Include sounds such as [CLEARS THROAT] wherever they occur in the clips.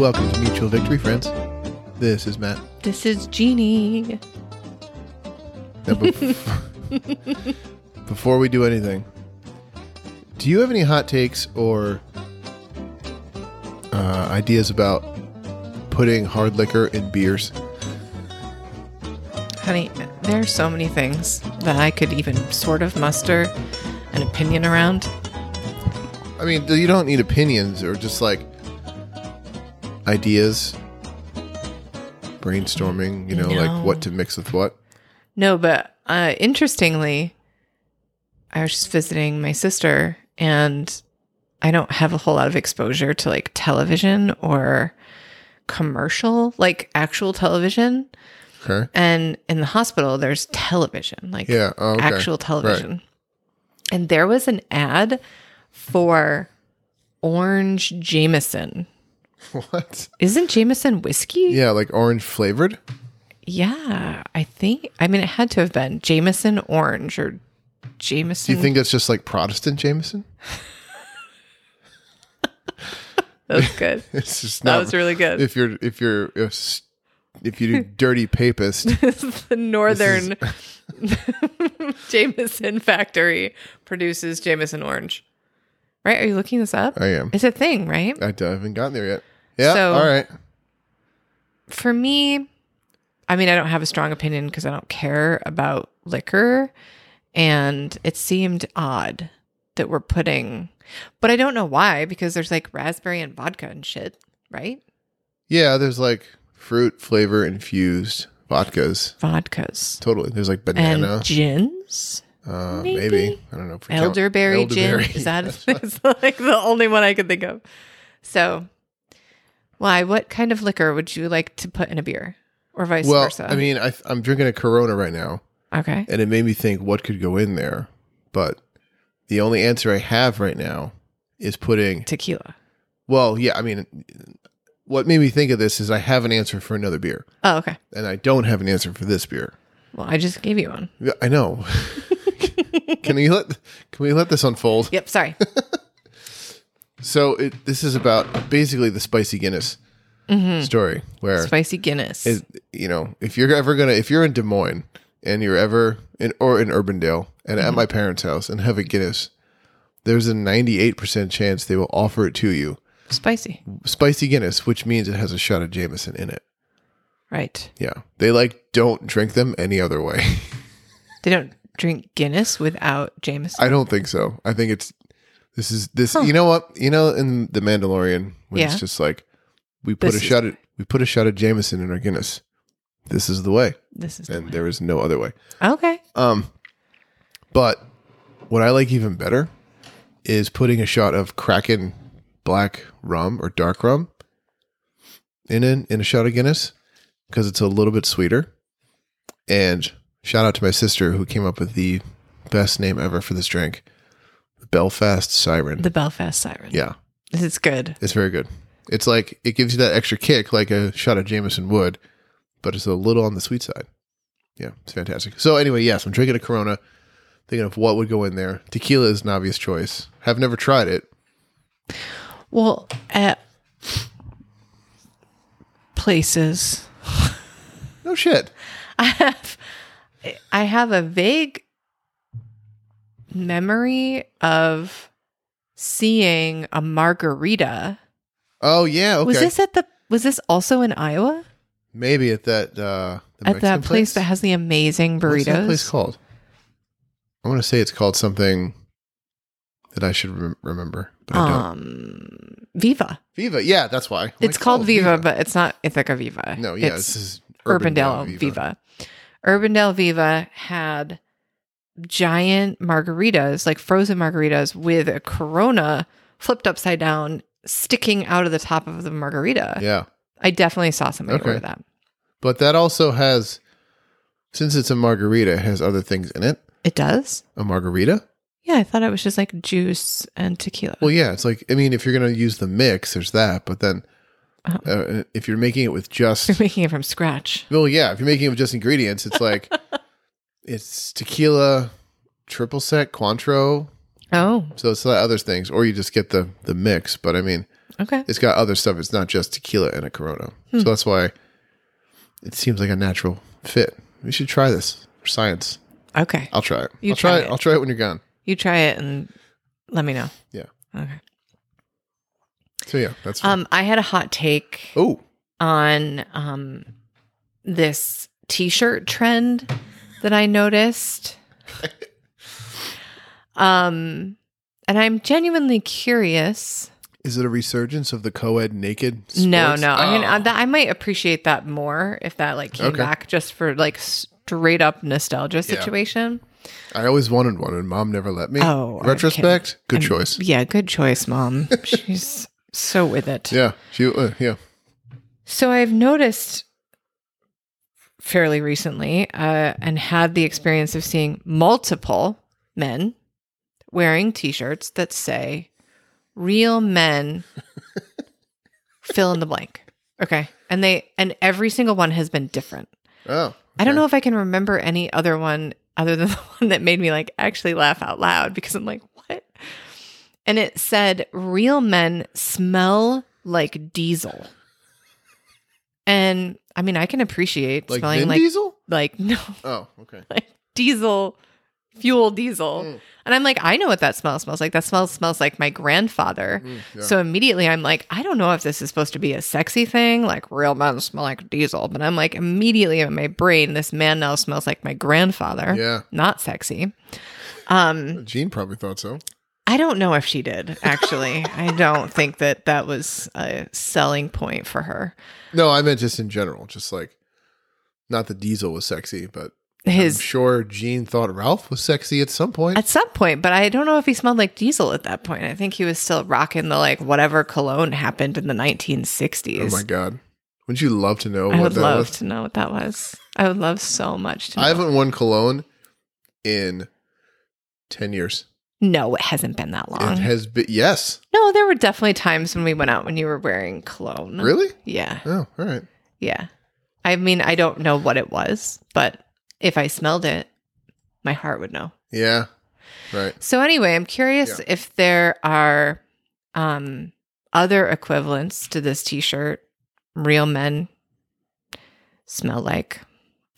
Welcome to Mutual Victory, friends. This is Matt. This is Jeannie. Now, bef- [LAUGHS] before we do anything, do you have any hot takes or uh, ideas about putting hard liquor in beers? Honey, there are so many things that I could even sort of muster an opinion around. I mean, you don't need opinions or just like ideas, brainstorming, you know, No. like what to mix with what. No, but uh, interestingly, I was just visiting my sister, and I don't have a whole lot of exposure to like television or commercial, like actual television. Okay. And in the hospital, there's television, like Yeah. Oh, okay. actual television. And there was an ad for Orange Jameson. [LAUGHS] What? Isn't Jameson whiskey? Yeah, like orange flavored. Yeah, I think. I mean, it had to have been Jameson Orange or Jameson. Do you think that's just like Protestant Jameson? [LAUGHS] that's good? [LAUGHS] It's just that was really good. if you're if you're if, if you do dirty papist, the Northern Jameson factory produces Jameson Orange. Right? Are you looking this up? I am. It's a thing, right? I haven't gotten there yet. Yeah. So- all right. for me, I mean, I don't have a strong opinion because I don't care about liquor. And it seemed odd that we're putting, but I don't know why because there's like raspberry and vodka and shit, right? Yeah, there's like fruit flavor infused vodkas. Vodkas Totally. There's like banana. and gins. uh, maybe? maybe. I don't know. we count- Elderberry, elderberry. gin. Is that [LAUGHS] [LAUGHS] it's like the only one I could think of? So, why? What kind of liquor would you like to put in a beer, or vice well, versa? I mean, I, I'm drinking a Corona right now, okay, and it made me think what could go in there. But the only answer I have right now is putting. tequila. Well, yeah. I mean, what made me think of this is I have an answer for another beer, Oh, okay. and I don't have an answer for this beer. Well, I just gave you one. Yeah, I know. [LAUGHS] can we let Can we let this unfold? Yep. Sorry. [LAUGHS] So it, this is about basically the spicy Guinness story, where Mm-hmm. Spicy Guinness. is you know if you're ever gonna if you're in Des Moines and you're ever in or in Urbandale and Mm-hmm. at my parents' house and have a Guinness, there's a 98% chance they will offer it to you Spicy. spicy Guinness, which means it has a shot of Jameson in it. Right. Yeah, they like don't drink them any other way. [LAUGHS] They don't drink Guinness without Jameson. I don't think so. I think it's this is this. You know what? You know in the Mandalorian when Yeah. it's just like we put This a shot of we put a shot of Jameson in our Guinness. This is the way, this is the and one. there is no other way. okay. Um, but what I like even better is putting a shot of Kraken black rum or dark rum in it, in a shot of Guinness because it's a little bit sweeter. And shout out to my sister who came up with the best name ever for this drink, the Belfast Siren. The Belfast Siren. yeah, It's good. it's very good. It's like it gives you that extra kick like a shot of Jameson would, but it's a little on the sweet side. Yeah, it's fantastic. So anyway, yes, I'm drinking a Corona, thinking of what would go in there. Tequila is an obvious choice. Have never tried it. Well, at places, No shit. [LAUGHS] I have, I have a vague memory of seeing a margarita. Oh yeah, okay. Was this at the? Was this also in Iowa? Maybe at that uh the at that Mexican place that has the amazing burritos? What's that place called? I want to say it's called something that I should rem- remember, but I don't. Um, Viva. Viva, yeah, that's why. It's called oh, Viva, but it's not Ithaca Viva. No, yeah, it's this is Urbandale Viva. Urbandale Viva had giant margaritas, like frozen margaritas, with a Corona flipped upside down, sticking out of the top of the margarita. Yeah, I definitely saw somebody Okay. order that. but that also has, since it's a margarita, it has other things in it. It does. A margarita. Yeah, I thought it was just like juice and tequila. Well, yeah, it's like I mean, if you're gonna use the mix, there's that. But then, Uh-huh. uh, if you're making it with just You're making it from scratch. Well, yeah, if you're making it with just ingredients, it's like [LAUGHS] it's tequila, triple sec, Cointreau, Oh, So it's the other things, or you just get the the mix. But I mean, okay. it's got other stuff. It's not just tequila and a Corona. Hmm. So that's why it seems like a natural fit. We should try this for science. Okay. I'll try it. You I'll try it. it. I'll try it when you're gone. You try it and let me know. Yeah. Okay. So yeah, that's fine. Um, I had a hot take oh, on um this t-shirt trend that I noticed. [LAUGHS] um and I'm genuinely curious. is it a resurgence of the co-ed naked? No, sports? no. I mean, Oh. I, that, I might appreciate that more if that like came Okay. back just for like straight up nostalgia Yeah. situation. I always wanted one, and mom never let me. Oh, I'm retrospect, good I'm- choice. Yeah, good choice, mom. [LAUGHS] She's so with it. Yeah, she. Uh, yeah. So I've noticed fairly recently uh, and had the experience of seeing multiple men wearing t-shirts that say real men [LAUGHS] fill in the blank. Okay. And they and every single one has been different. Oh, I don't know if I can remember any other one other than [LAUGHS] the one that made me like actually laugh out loud because I'm like, what? And it said, real men smell like diesel. And I mean, I can appreciate Like smelling Vin like, Diesel? like, no, Oh, [LAUGHS] okay. like diesel, fuel diesel. Mm. And I'm like, I know what that smell smells like. That smell smells like my grandfather. Mm, yeah. So immediately I'm like, I don't know if this is supposed to be a sexy thing, like real men smell like diesel. But I'm like, immediately in my brain, this man now smells like my grandfather. yeah, Not sexy. Um, Gene probably thought so. I don't know if she did, actually. I don't [LAUGHS] think that that was a selling point for her. No, I meant just in general, just like not that Diesel was sexy, but his I'm sure Gene thought Ralph was sexy at some point. at some point, but I don't know if he smelled like diesel at that point. I think he was still rocking the like whatever cologne happened in the 1960s. oh my god, wouldn't you love to know I would love was? to know what that was. I would love so much to know. I haven't worn cologne in ten years. No, it hasn't been that long. It has been yes, no, there were definitely times when we went out when you were wearing cologne. really. Yeah. Oh, all right. Yeah. I mean, I don't know what it was, but if I smelled it, my heart would know. Yeah, right. So anyway, I'm curious Yeah. if there are um other equivalents to this t-shirt. Real men smell like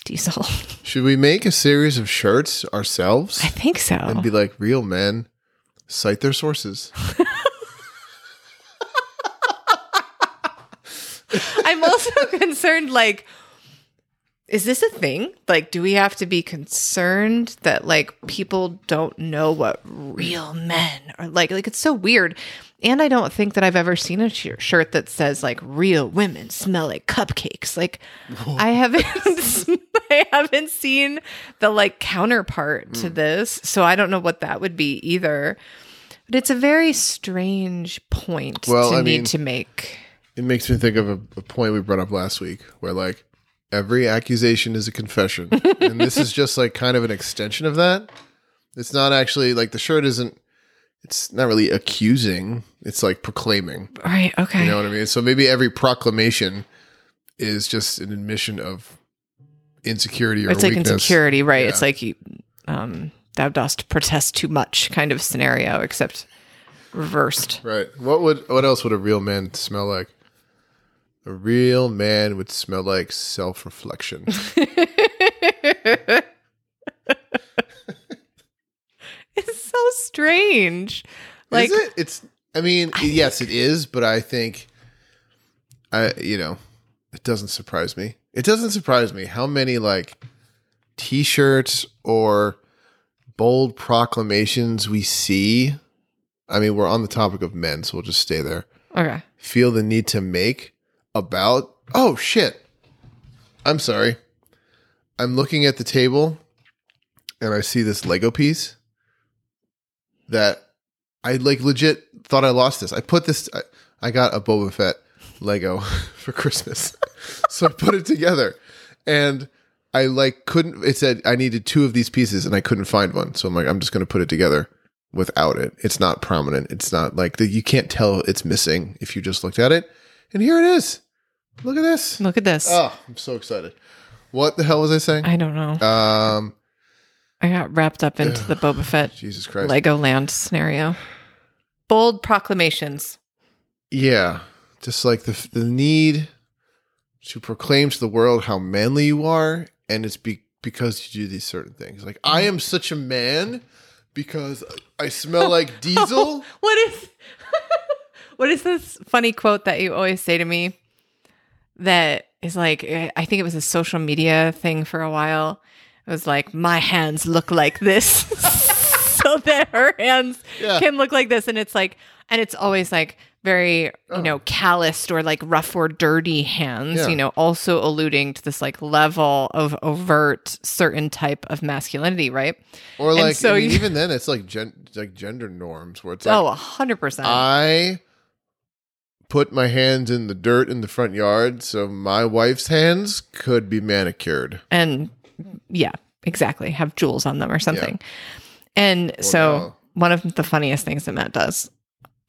diesel. [LAUGHS] Should we make a series of shirts ourselves I think so. and be like real men? Cite their sources. I'm also [LAUGHS] concerned like is this a thing? Like do we have to be concerned that like people don't know what real men are like like it's so weird. And I don't think that I've ever seen a sh- shirt that says like real women smell like cupcakes. Like I [LAUGHS] haven't [LAUGHS] I haven't seen the like counterpart to mm. this. So I don't know what that would be either. But it's a very strange point Well, to I need mean- to make. It makes me think of a, a point we brought up last week where like every accusation is a confession. [LAUGHS] and this is just like kind of an extension of that. It's not actually like the shirt isn't it's not really accusing, it's like proclaiming. Right. Okay. You know what I mean? So maybe every proclamation is just an admission of insecurity or it's like weakness. insecurity, right? Yeah. It's like you, um, thou dost protest too much kind of scenario, except reversed. Right. What would what else would a real man smell like? A real man would smell like self-reflection. It's [LAUGHS] so strange. Like, is it? It's. I mean, yes, it is, but I think, I you know, it doesn't surprise me. It doesn't surprise me how many like T-shirts or bold proclamations we see. I mean, we're on the topic of men, so we'll just stay there. okay. Feel the need to make about. Oh shit! I'm sorry. I'm looking at the table, and I see this Lego piece that I like legit thought I lost this. I put this. I, I got a Boba Fett Lego [LAUGHS] for Christmas, [LAUGHS] so I put it together, and I like couldn't. It said I needed two of these pieces, and I couldn't find one. So I'm like, I'm just gonna put it together without it. It's not prominent. It's not like the, you can't tell it's missing if you just looked at it. And here it is. Look at this. Look at this. Oh, I'm so excited. What the hell was I saying? I don't know. Um, I got wrapped up into the Boba [SIGHS] Fett Jesus Christ. Legoland scenario. Bold proclamations. Yeah, just like the the need to proclaim to the world how manly you are, and it's be, because you do these certain things. Like I am such a man because I smell like [LAUGHS] diesel. What is [LAUGHS] What is this funny quote that you always say to me that is like I think it was a social media thing for a while. It was like my hands look like this. [LAUGHS] so that her hands Yeah. can look like this and it's like and it's always like very you oh. know calloused or like rough or dirty hands Yeah. you know also alluding to this like level of overt certain type of masculinity right Or And like so I mean, you- even then, it's like gen- like gender norms where it's oh, like oh a hundred percent I put my hands in the dirt in the front yard, so my wife's hands could be manicured. and yeah, exactly, have jewels on them or something. And so no. one of the funniest things that Matt does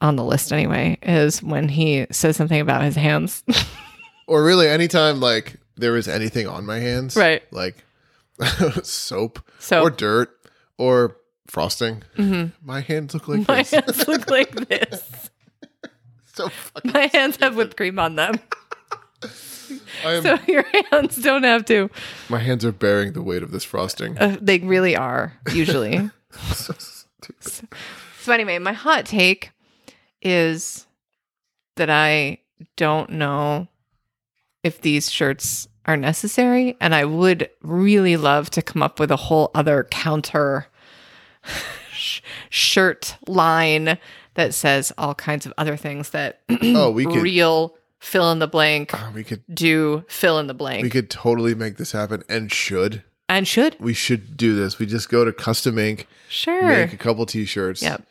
on the list anyway is when he says something about his hands. [LAUGHS] Or really, anytime like there is anything on my hands, Right. Like [LAUGHS] soap So or dirt or frosting. mhm. [LAUGHS] My hands look like my this. hands look like this. so fucking. My hands have whipped cream on them. I am, So [LAUGHS] your hands don't have to. my hands are bearing the weight of this frosting. Uh, they really are, usually. [LAUGHS] So anyway, my hot take is that I don't know if these shirts are necessary and I would really love to come up with a whole other counter [LAUGHS] sh- shirt line that says all kinds of other things that oh, we [CLEARS THROAT] could. real fill in the blank oh, we could. do fill in the blank We could totally make this happen, and should and should we should do this? We just go to Custom Ink, sure make a couple T-shirts. yep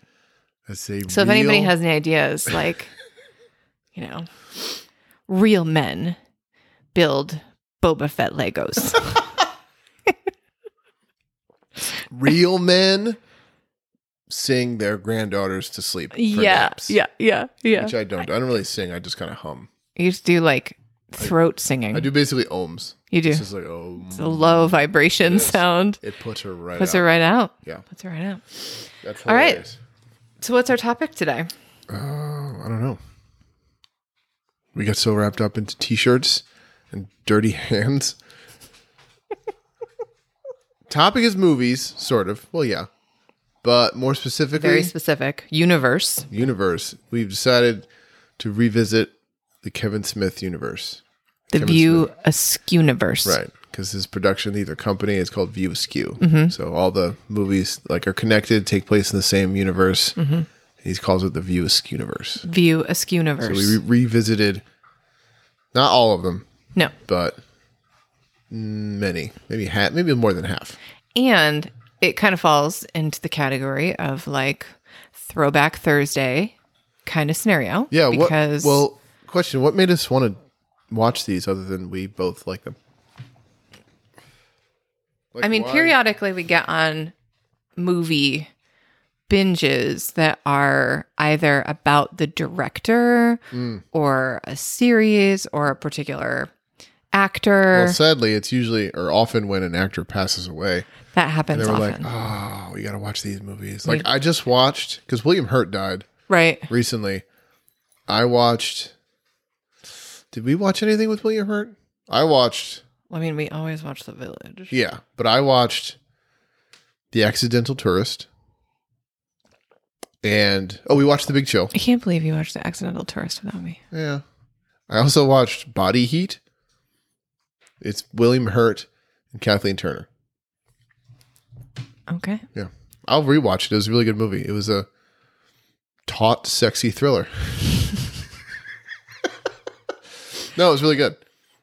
That say So if anybody has any ideas, like, [LAUGHS] you know, real men build Boba Fett Legos. [LAUGHS] real men sing their granddaughters to sleep. Yeah, naps, yeah, yeah, yeah. Which I don't. I don't really sing. I just kind of hum. You just do like throat singing. I do basically ohms. You do. It's just like oh, It's a low vibration Yes. sound. it puts her right. Puts out. her right out. Yeah, Puts her right out. that's All right. So what's our topic today? Oh, I don't know. We got so wrapped up into t-shirts and dirty [LAUGHS] hands. Topic is movies, sort of. Well, yeah, but more specifically, Very specific. Universe. universe. We've decided to revisit the Kevin Smith universe. The Kevin View Askew universe. Right. Because his production, either company, is called View Askew. Mm-hmm. So all the movies like are connected, take place in the same universe. Mm-hmm. He calls it the View Askew universe. View Askew universe. So we re- revisited not all of them, no. but many, maybe half, maybe more than half. And it kind of falls into the category of like throwback Thursday kind of scenario. Yeah. Because what, well, question: What made us want to watch these other than we both like them? Like, I mean, why- periodically we get on movie binges that are either about the director Mm. or a series or a particular actor. Well, sadly, it's usually or often when an actor passes away, that and happens they were often. like, "Oh, we got to watch these movies." Like I just watched because William Hurt died right. recently. I watched. Did we watch anything with William Hurt? I watched. I mean, we always watch The Village. Yeah, but I watched The Accidental Tourist. And oh, we watched The Big Chill. I can't believe you watched The Accidental Tourist without me. Yeah. I also watched Body Heat. It's William Hurt and Kathleen Turner. Okay. Yeah. I'll rewatch it. It was a really good movie. It was a taut, sexy thriller. [LAUGHS] no, it was really good.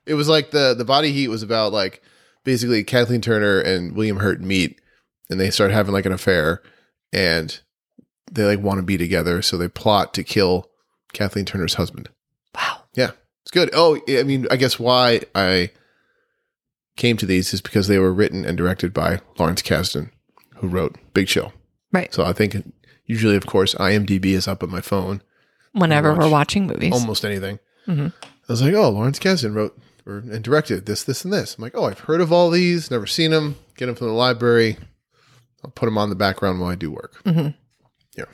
It was like the the body heat was about like basically Kathleen Turner and William Hurt meet and they start having like an affair and they like want to be together, so they plot to kill Kathleen Turner's husband. Wow. Yeah, it's good. Oh, I mean, I guess why I came to these is because they were written and directed by Lawrence Kasdan, who wrote Big Chill. Right. So I think usually, of course, IMDb is up on my phone. Whenever watch we're watching movies. Almost anything. Mhm. I was like, oh, Lawrence Kasdan wrote or, and directed this, this, and this. I'm like, oh, I've heard of all these, never seen them. Get them from the library. I'll put them on the background while I do work. Mm-hmm. Yeah.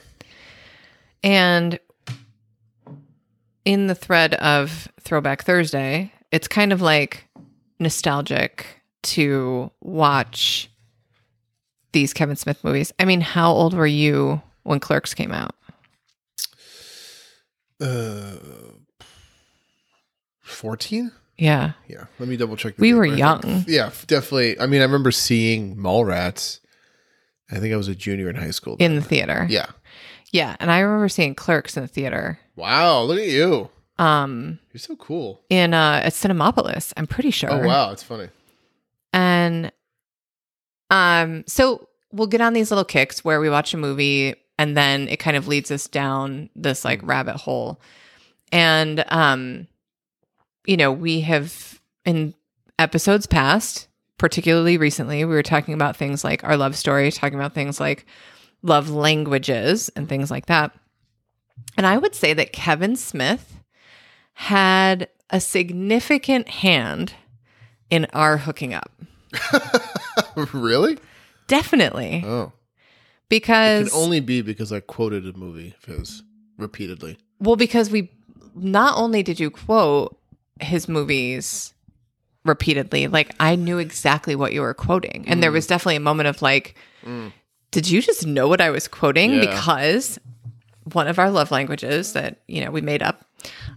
And in the thread of Throwback Thursday, it's kind of like nostalgic to watch these Kevin Smith movies. I mean, how old were you when Clerks came out? Uh, fourteen. Yeah. Yeah, let me double check. the We were young. yeah, definitely. I mean, I remember seeing Mallrats. I think I was a junior in high school. In the theater. yeah. Yeah. And I remember seeing Clerks in the theater. Wow, look at you. Um You're so cool. in uh at Cinemapolis, I'm pretty sure. Oh wow, it's funny. And um so we'll get on these little kicks where we watch a movie and then it kind of leads us down this like rabbit hole. And um you know, we have in episodes past, particularly recently, we were talking about things like our love story, talking about things like love languages and things like that. And I would say that Kevin Smith had a significant hand in our hooking up. [LAUGHS] really? Definitely. Oh, it Because can only be because I quoted a movie of his repeatedly. well because we not only did you quote his movies repeatedly, like I knew exactly what you were quoting. And there was definitely a moment of like Mm. did you just know what I was quoting Yeah. because one of our love languages that, you know, we made up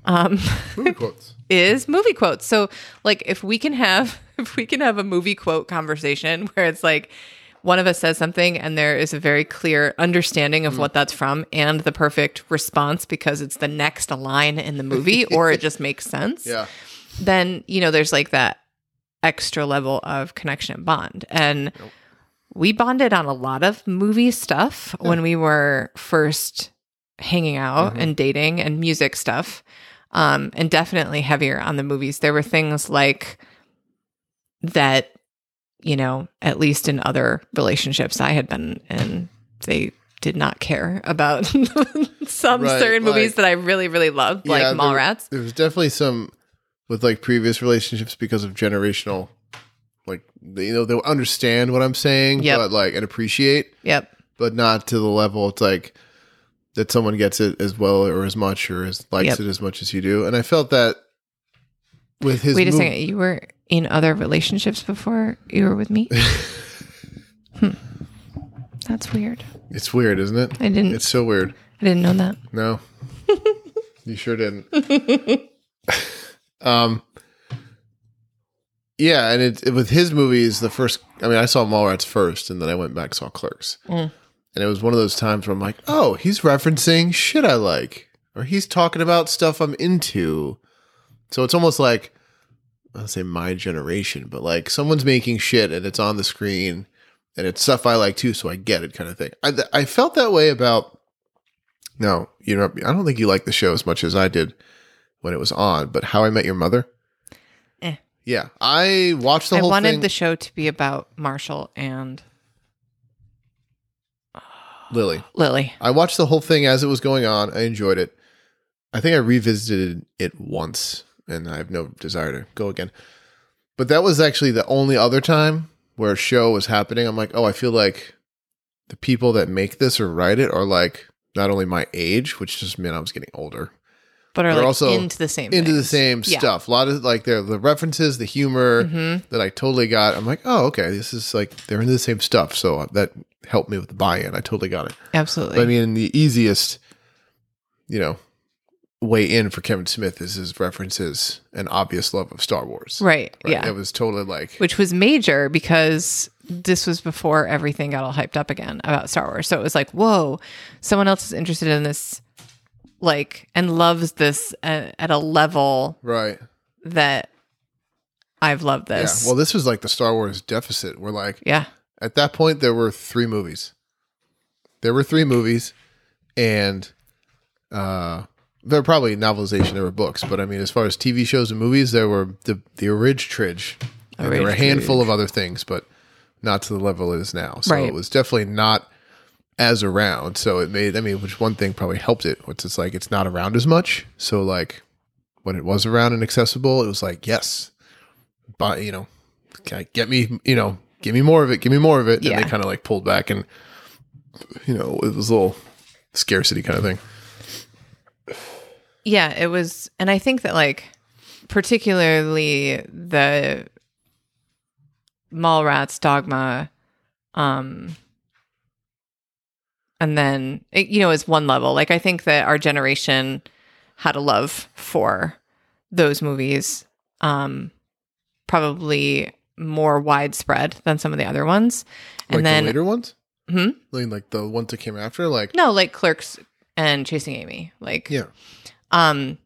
um Movie quotes. [LAUGHS] is movie quotes. So like if we can have [LAUGHS] if we can have a movie quote conversation [LAUGHS] where it's like one of us says something and there is a very clear understanding of what that's from and the perfect response because it's the next line in the movie [LAUGHS] or it just makes sense. Yeah. Then, you know, there's like that extra level of connection and bond. And Nope. we bonded on a lot of movie stuff when we were first hanging out Mhm. and dating and music stuff. Um, and definitely heavier on the movies. There were things like that, you know, at least in other relationships I had been in, they did not care about [LAUGHS] some Right, certain movies that I really, really loved, like Yeah, there- Mallrats. There was definitely some with like previous relationships because of generational, like you know they'll understand what I'm saying, Yep. but like and appreciate, Yep. but not to the level it's like that someone gets it as well or as much or as likes Yep. it as much as you do. And I felt that with his Wait a second. You were in other relationships before you were with me? [LAUGHS] hmm. That's weird. It's weird, isn't it? I didn't It's so weird. I didn't know that. No. [LAUGHS] you sure didn't. [LAUGHS] um Yeah, and it, it- with his movies, the first I mean, I saw Mallrats first and then I went back and saw Clerks. Mm. And it was one of those times where I'm like, "Oh, he's referencing shit I like." Or he's talking about stuff I'm into. So it's almost like I don't say my generation, but like someone's making shit and it's on the screen and it's stuff I like too, so I get it kind of thing. I, I felt that way about no, you know, I don't think you liked the show as much as I did when it was on. But How I Met Your Mother, Eh. yeah, I watched the I whole I wanted thing. the show to be about Marshall and Lily, Lily. I watched the whole thing as it was going on. I enjoyed it. I think I revisited it once, and I have no desire to go again. But that was actually the only other time where a show was happening. I'm like, oh, I feel like the people that make this or write it are like not only my age, which just meant I was getting older, But are like also into the same into the same Yeah. stuff. A lot of like the the references, the humor Mhm. that I totally got. I'm like, oh, okay, this is like they're into the same stuff. So that helped me with the buy-in. I totally got it. Absolutely. But I mean, the easiest, you know, way in for Kevin Smith is his references and obvious love of Star Wars. right. Right? Yeah. It was totally like, Which was major because this was before everything got all hyped up again about Star Wars. So it was like, whoa, someone else is interested in this, like, and loves this at, at a level right. that I've loved this. Yeah. Well, this was like the Star Wars deficit. We're like, yeah. at that point, there were three movies. There were three movies, and uh, they're probably novelization. There were books, but I mean, as far as TV shows and movies, there were the the Orig Tridge. And there were a handful of other things, but not to the level it is now. So Right. it was definitely not as around. So it made, I mean, which one thing probably helped it, which is like it's not around as much. So like when it was around and accessible, it was like yes, but you know, get me, you know, give me more of it, give me more of it. And Yeah. they kind of like pulled back and, you know, it was a little scarcity kind of thing. Yeah, it was, and I think that like particularly the Mallrats dogma, um, and then it, you know is one level. Like I think that our generation had a love for those movies, um, probably more widespread than some of the other ones. And like then the later ones? Hmm? Like, like the ones that came after? Like, no, like Clerks and Chasing Amy, like yeah. Um,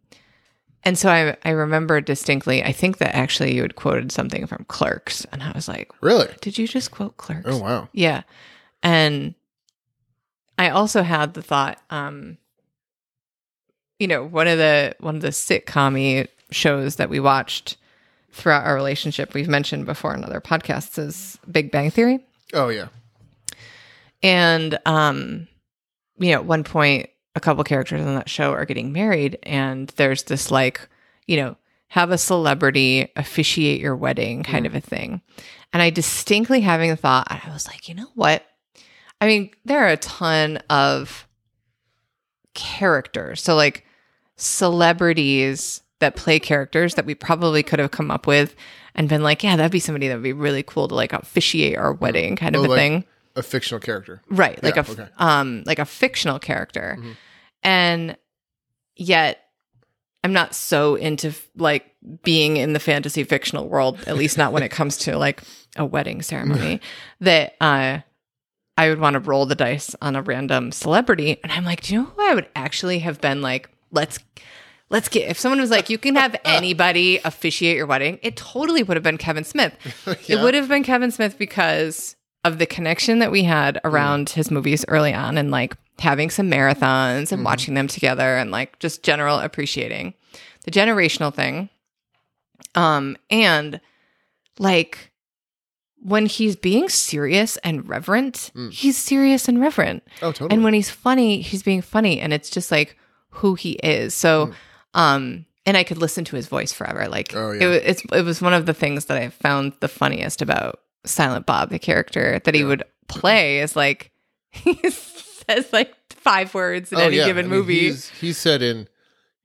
and so I I remember distinctly. I think that actually you had quoted something from Clerks, and I was like, Really? "Did you just quote Clerks?" Oh, wow. Yeah, and I also had the thought, um, you know, one of the one of the sitcom shows that we watched throughout our relationship, we've mentioned before in other podcasts, is Big Bang Theory. Oh, yeah. And um, you know, at one point, a couple characters on that show are getting married, and there's this like, you know, have a celebrity officiate your wedding kind of a thing. And I distinctly having the thought, I was like, you know what? I mean, there are a ton of characters. So like celebrities that play characters that we probably could have come up with and been like, yeah, that'd be somebody that would be really cool to like officiate our wedding kind of Oh, a like- thing A fictional character. right like Yeah, a okay. um like a fictional character Mhm. and yet i'm not so into f- like being in the fantasy fictional world at least not when it comes to like a wedding ceremony [LAUGHS] that uh i would want to roll the dice on a random celebrity and i'm like do you know who i would actually have been like let's let's get if someone was like you can have [LAUGHS] anybody officiate your wedding it totally would have been kevin smith [LAUGHS] it would have been Kevin Smith because of the connection that we had around his movies early on and like having some marathons and watching them together and like just general appreciating the generational thing. Um and like when he's being serious and reverent, Mm. he's serious and reverent. Oh, totally. And when he's funny, he's being funny and it's just like who he is. So Mm. um and I could listen to his voice forever. Like Oh, yeah. wa- it's it was one of the things that I found the funniest about Silent Bob, the character that he Yeah. would play is like [LAUGHS] he says like five words in oh, any given Oh, I mean, movie. He's, he said in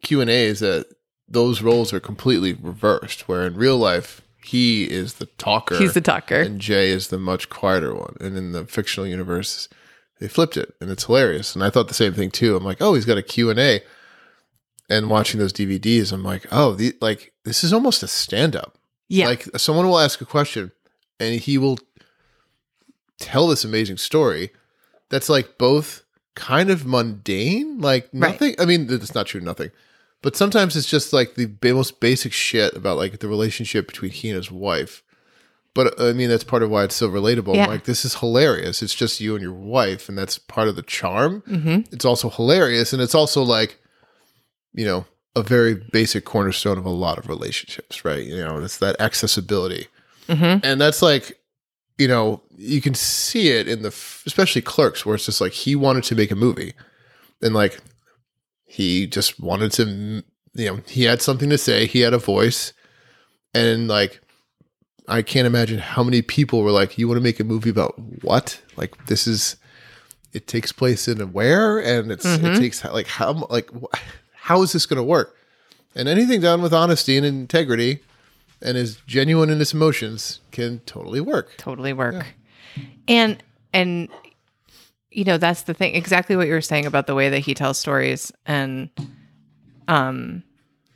Q and A's that those roles are completely reversed. Where in real life, he is the talker, He's the talker. and Jay is the much quieter one. And in the fictional universe, they flipped it, and it's hilarious. And I thought the same thing too. I'm like, oh, he's got a Q and A. And watching those DVDs, I'm like, oh, the, like this is almost a stand up. yeah. Like someone will ask a question and he will tell this amazing story that's like both kind of mundane, like Right. nothing. I mean, it's not true, nothing. But sometimes it's just like the most basic shit about like the relationship between he and his wife. But I mean, that's part of why it's so relatable. Yeah. Like, this is hilarious. It's just you and your wife, and that's part of the charm. hmm It's also hilarious, and it's also like, you know, a very basic cornerstone of a lot of relationships, right? You know, it's that accessibility hmm and that's like you know you can see it in the especially clerks where it's just like he wanted to make a movie. And like he just wanted to you know he had something to say he had a voice. And like i can't imagine how many people were like you want to make a movie about what? Like this is it takes place in a where? And it's it Mhm. takes like how like how is this going to work? And anything done with honesty and integrity and is genuine in its emotions can totally work. Totally work. And and you know, that's the thing. Exactly what you were saying about the way that he tells stories and um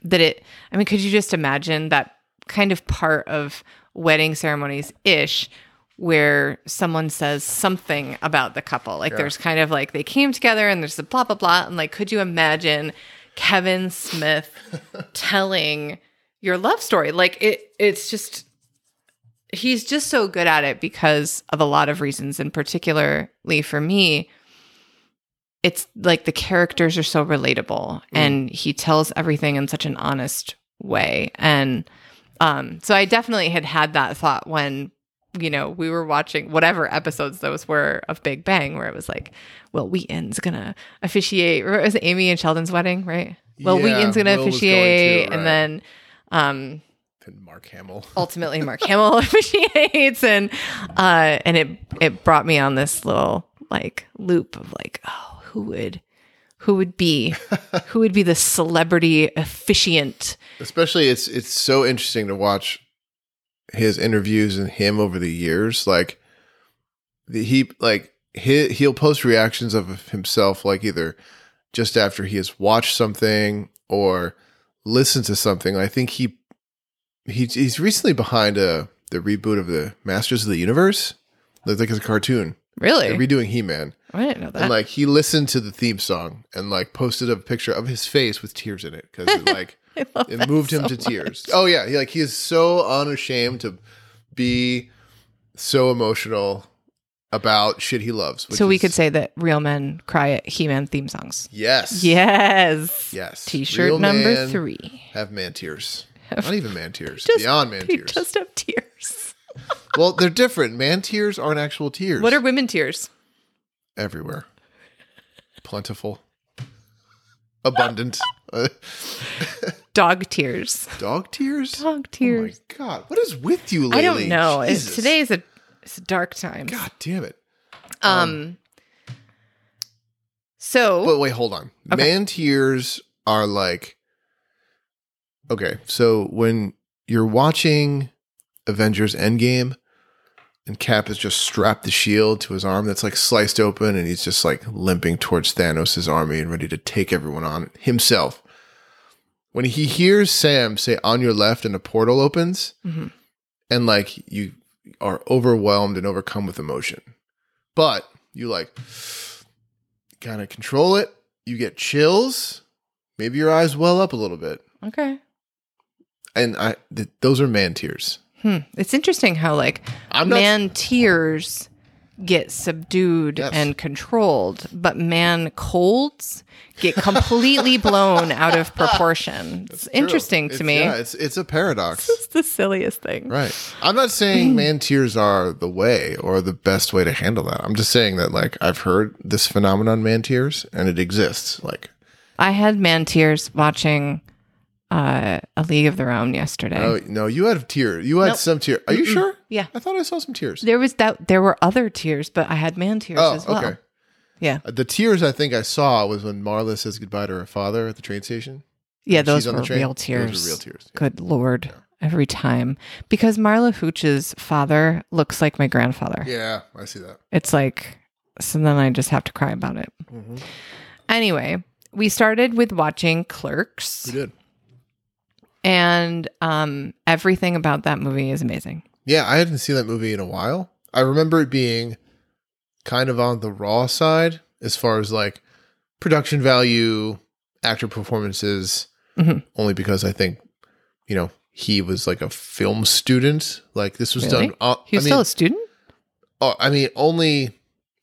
that it I mean, could you just imagine that kind of part of wedding ceremonies ish where someone says something about the couple. Like Yeah. there's kind of like they came together and there's the blah blah blah. And like could you imagine Kevin Smith [LAUGHS] telling your love story? Like it it's just he's just so good at it because of a lot of reasons and particularly for me it's like the characters are so relatable and he tells everything in such an honest way and um so i definitely had had that thought when you know we were watching whatever episodes those were of big bang where it was like will wheaton's gonna officiate or it was amy and sheldon's wedding right well Yeah, wheaton's gonna Will was going to, officiate right. and then um Then Mark Hamill. [LAUGHS] ultimately Mark Hamill [LAUGHS] officiates and uh and it it brought me on this little like loop of like oh who would who would be [LAUGHS] who would be the celebrity officiant Especially it's it's so interesting to watch his interviews and him over the years. Like the, he like he he'll post reactions of himself like either just after he has watched something or listened to something. I think he he he's recently behind a the reboot of the Masters of the Universe. Like like it's a cartoon. really They're redoing He Man. I didn't know that And like he listened to the theme song and like posted a picture of his face with tears in it because [LAUGHS] like it moved him so to much. tears. Oh yeah, he like he is so unashamed to be so emotional about shit he loves. so we is- could say that real men cry at He-Man theme songs yes, yes yes. t-shirt number man three Have man tears. Have Not even man tears. Just- Beyond man [LAUGHS] tears. just have tears [LAUGHS] well, they're different. Man tears aren't actual tears. what are women tears everywhere? Plentiful, abundant. [LAUGHS] Dog tears dog tears. dog tears. Oh my god, what is with you lately? I don't know. Today is a it's a dark time. God damn it. Um. So But wait, hold on. Okay. Man tears are like okay. So when you're watching Avengers Endgame, and Cap has just strapped the shield to his arm that's like sliced open, and he's just like limping towards Thanos' army and ready to take everyone on himself. When he hears Sam say "on your left" and a portal opens, Mhm. and like you are overwhelmed and overcome with emotion, but you like kind of control it. You get chills. Maybe your eyes well up a little bit, okay. and I th- those are man tears. Hmm. It's interesting how like I'm not man tears get subdued Yes. and controlled, but man colds get completely [LAUGHS] blown out of proportion. It's True. interesting to It's- me. Yeah, it's it's a paradox. It's the silliest thing. Right. I'm not saying man tears are the way or the best way to handle that. I'm just saying that like I've heard this phenomenon man tears and it exists. Like I had man tears watching uh, A League of Their Own yesterday. oh no, you had tears. You had Nope. some tears. Are you sure? Yeah. I thought I saw some tears. There was that. There were other tears, but I had man tears Oh, as well. okay. Yeah, Uh, The tears I think I saw was when Marla says goodbye to her father at the train station. yeah. Those were the train. real tears. Those were real tears. Good lord, every time because Marla Hooch's father looks like my grandfather. Yeah, I see that. It's like so. Then I just have to cry about it. hmm Anyway, we started with watching Clerks, We did. And um, everything about that movie is amazing. Yeah, I hadn't seen that movie in a while. I remember it being kind of on the raw side as far as like production value, actor performances, Mhm. only because I think, you know, he was like a film student. Like this was Really? done. Uh, He was I mean, still a student. oh, I mean, only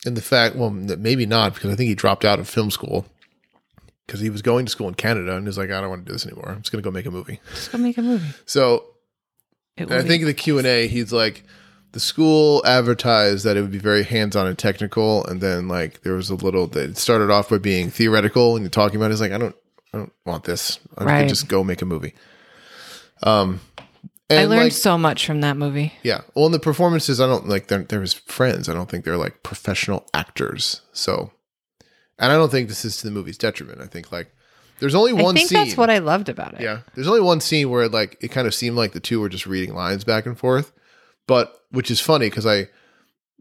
in the fact, well, maybe not because I think he dropped out of film school because he was going to school in Canada and he's like, I don't want to do this anymore. I'm just going to go make a movie. Just go make a movie. So It and will I think in the Q and A, he's like, the school advertised that it would be very hands on and technical, and then like there was a little that started off by being theoretical, and you're talking about. It, it's like I don't, I don't want this. I Right. could just go make a movie. Um, I learned like, so much from that movie. yeah. Well, in the performances, I don't like they're, they're his friends. I don't think they're like professional actors. So, and I don't think this is to the movie's detriment. I think like there's only one I think scene. that's what I loved about it. Yeah. There's only one scene where like it kind of seemed like the two were just reading lines back and forth. But which is funny because I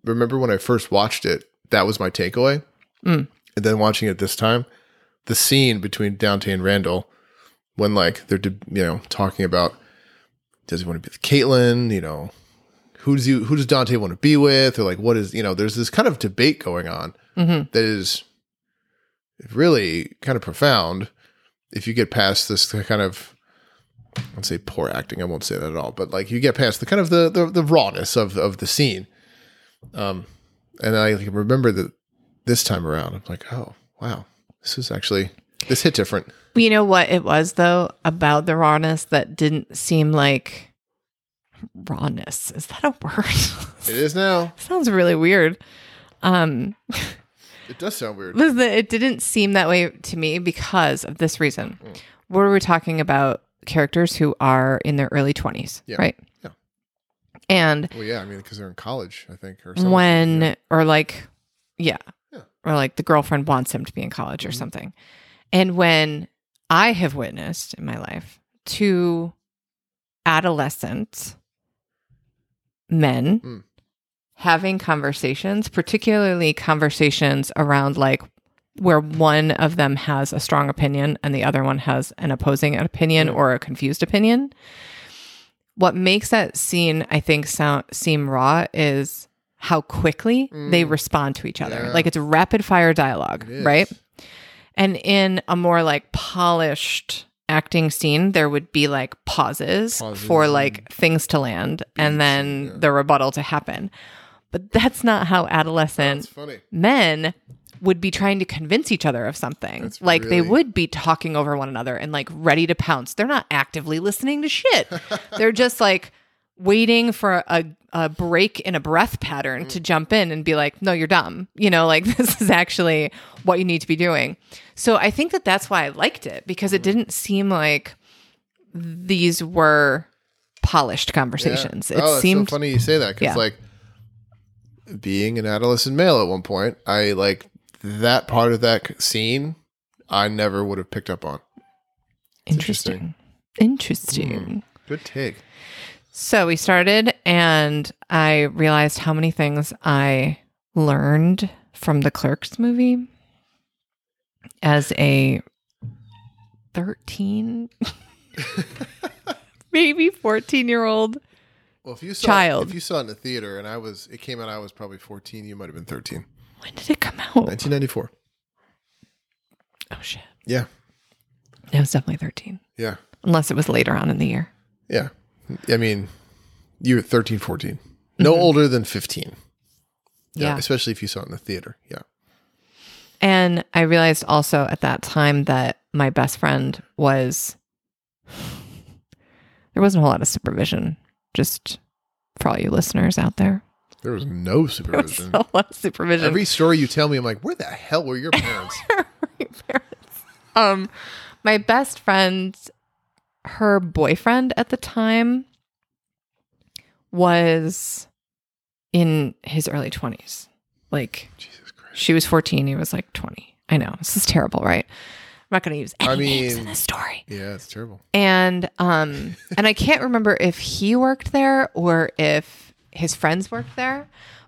remember when I first watched it, that was my takeaway. Mm. And then watching it this time, the scene between Dante and Randall, when like they're you know talking about does he want to be with Caitlin, you know, who does he who does Dante want to be with, or like what is you know, there's this kind of debate going on Mhm. that is really kind of profound if you get past this kind of won't say poor acting, I won't say that at all, but like you get past the kind of the the, the rawness of of the scene. Um and I like, remember that this time around, I'm like, oh wow, this is actually this hit different. You know what it was though about the rawness that didn't seem like rawness. Is that a word? It is now. [LAUGHS] Sounds really weird. Um, [LAUGHS] It does sound weird. that it didn't seem that way to me because of this reason. Where we're talking about characters who are in their early 20s, Yeah. right? Yeah. And Well, yeah, I mean, because they're in college, I think, or something. when Yeah. or like yeah. Yeah. or like the girlfriend wants him to be in college or Mhm. something and when i have witnessed in my life two adolescent men Mm. Having conversations particularly conversations around like where one of them has a strong opinion and the other one has an opposing opinion or a confused opinion what makes that scene i think sound seem raw is how quickly they Mm. respond to each other Yeah. like it's rapid fire dialogue right and in a more like polished acting scene there would be like pauses, Pauses for like things to land and then yeah. the rebuttal to happen but that's not how adolescent men would be trying to convince each other of something. That's like they would be talking over one another and like ready to pounce. They're not actively listening to shit. [LAUGHS] They're just like waiting for a, a break in a breath pattern Mm. to jump in and be like, no, you're dumb. You know, like [LAUGHS] this is actually what you need to be doing. So I think that that's why I liked it because Mm. it didn't seem like these were polished conversations. Yeah. It oh, it's seemed so funny you say that because Yeah. like being an adolescent male at one point, I like that part of that scene. I never would have picked up on. interesting. Interesting. Hmm. Good take. So we started, and I realized how many things I learned from the Clerks movie as a 13, [LAUGHS] maybe 14 year old. Well, if you saw Child. if you saw it in the theater and I was, it came out. I was probably fourteen. You might have been thirteen. When did it come out? Nineteen ninety four. Oh, shit. Yeah, It was definitely 13, yeah, unless it was later on in the year. yeah. I mean, you were 13, 14. No Mm-hmm. older than fifteen. Yeah. especially if you saw it in the theater. Yeah. And I realized also at that time that my best friend was, [SIGHS] there wasn't a whole lot of supervision, just for all you listeners out there. There was no [LAUGHS] There was supervision. a supervision. Every story you tell me, I'm like, where the hell were your [LAUGHS] parents? parents. Um, my best friend, her boyfriend at the time was in his early 20s. Like Jesus Christ. she was 14, he was like 20. I know. This is terrible, right? I'm not going to use any I names in mean- this story. Yeah, it's terrible. And um [LAUGHS] and I can't remember if he worked there or if his friends worked there,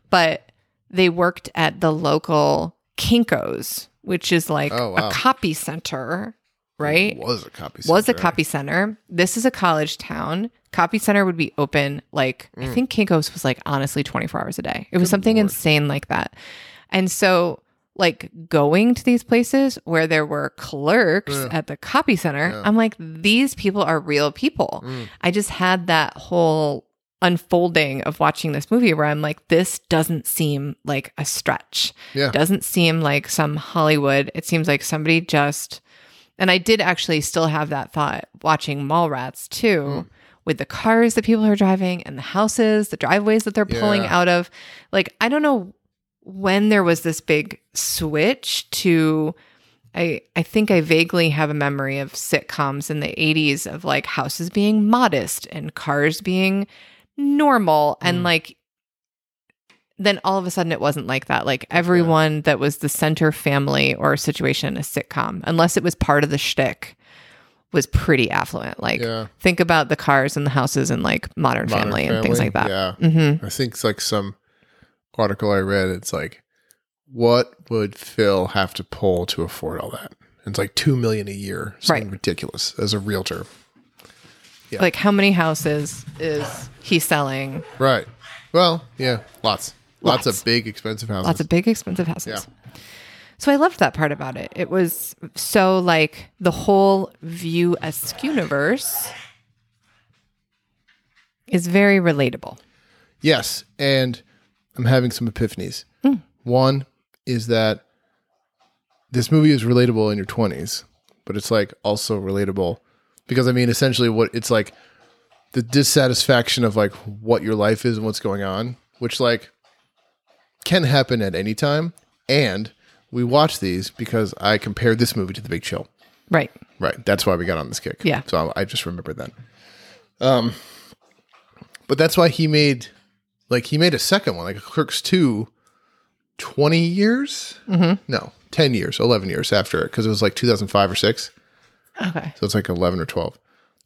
but they worked at the local Kinko's, which is like Oh, wow. a copy center, right? Was a copy. center. Was a copy center. This is a college town. Copy center would be open like I think Kinko's was like honestly 24 hours a day. It was Mm. Good something Lord. insane like that. And so like going to these places where there were clerks Yeah. at the copy center, Yeah. I'm like these people are real people. Mm. I just had that whole unfolding of watching this movie where I'm like this doesn't seem like a stretch Yeah. doesn't seem like some Hollywood. It seems like somebody just, and I did actually still have that thought watching Mallrats too, Mm. with the cars that people are driving and the houses, the driveways that they're pulling Yeah. out of. Like, I don't know when there was this big switch to. I, I think I vaguely have a memory of sitcoms in the 80s of like houses being modest and cars being normal and Mm. like then all of a sudden it wasn't like that. Like everyone that was the center family or situation in a sitcom, unless it was part of the shtick, was pretty affluent. Like yeah. think about the cars and the houses and like Modern, Modern family, and things like that. Yeah. Mm-hmm. I think it's like some article I read. It's like, what would Phil have to pull to afford all that? And it's like two million a year. Something Right. ridiculous as a realtor. Yeah. Like how many houses is he selling? Right. Well, yeah, lots. Lots, Lots. of big expensive houses. Lots of big expensive houses. So I loved that part about it. It was so like the whole View Askew universe is very relatable. Yes, and I'm having some epiphanies. Hmm. One is that this movie is relatable in your 20s, but it's like also relatable because I mean essentially what it's like the dissatisfaction of like what your life is and what's going on, which like can happen at any time and we watch these because I compared this movie to The Big Chill. Right. Right. That's why we got on this kick. Yeah. So I, I just remembered that. Um, but that's why he made, like, he made a second one, like Clerks 2, 20 years? Mm-hmm. No, 10 years, 11 years after it, because it was like 2005 or 6. Okay. So it's like 11 or 12.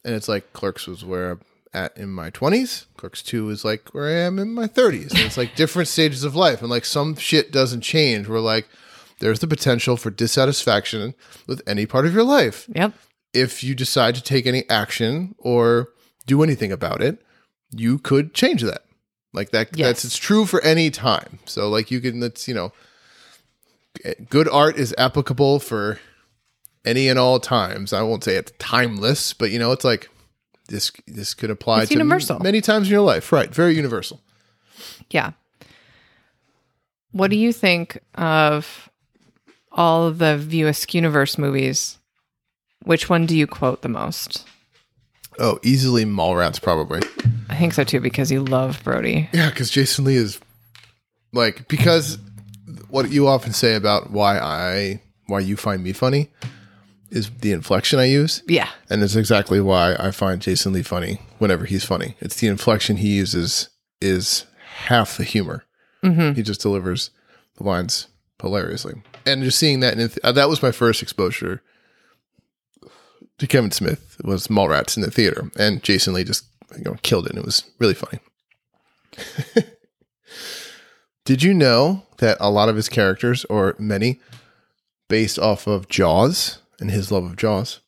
And it's like Clerks was where I'm at in my 20s. Clerks 2 is like where I am in my 30s. And it's like [LAUGHS] different stages of life. And like some shit doesn't change. We're like, there's the potential for dissatisfaction with any part of your life. Yep. If you decide to take any action or do anything about it, you could change that. Like that, Yes. that's it's true for any time. So like you can, that's you know, good art is applicable for any and all times. I won't say it's timeless, but you know, it's like this. This could apply It's to universal. many times in your life, right? Very universal. Yeah. What do you think of all of the View Askew Universe movies? Which one do you quote the most? Oh, easily Mallrats, probably. I think so too, because you love Brody. Yeah, because Jason Lee is like because what you often say about why I why you find me funny is the inflection I use. Yeah. And it's exactly why I find Jason Lee funny whenever he's funny. It's the inflection he uses is half the humor. Mm-hmm. He just delivers the lines hilariously. And just seeing that, in, uh, that was my first exposure to Kevin Smith was Mallrats in the theater, and Jason Lee just you know killed it. And it was really funny. [LAUGHS] Did you know that a lot of his characters, or many, based off of Jaws and his love of Jaws?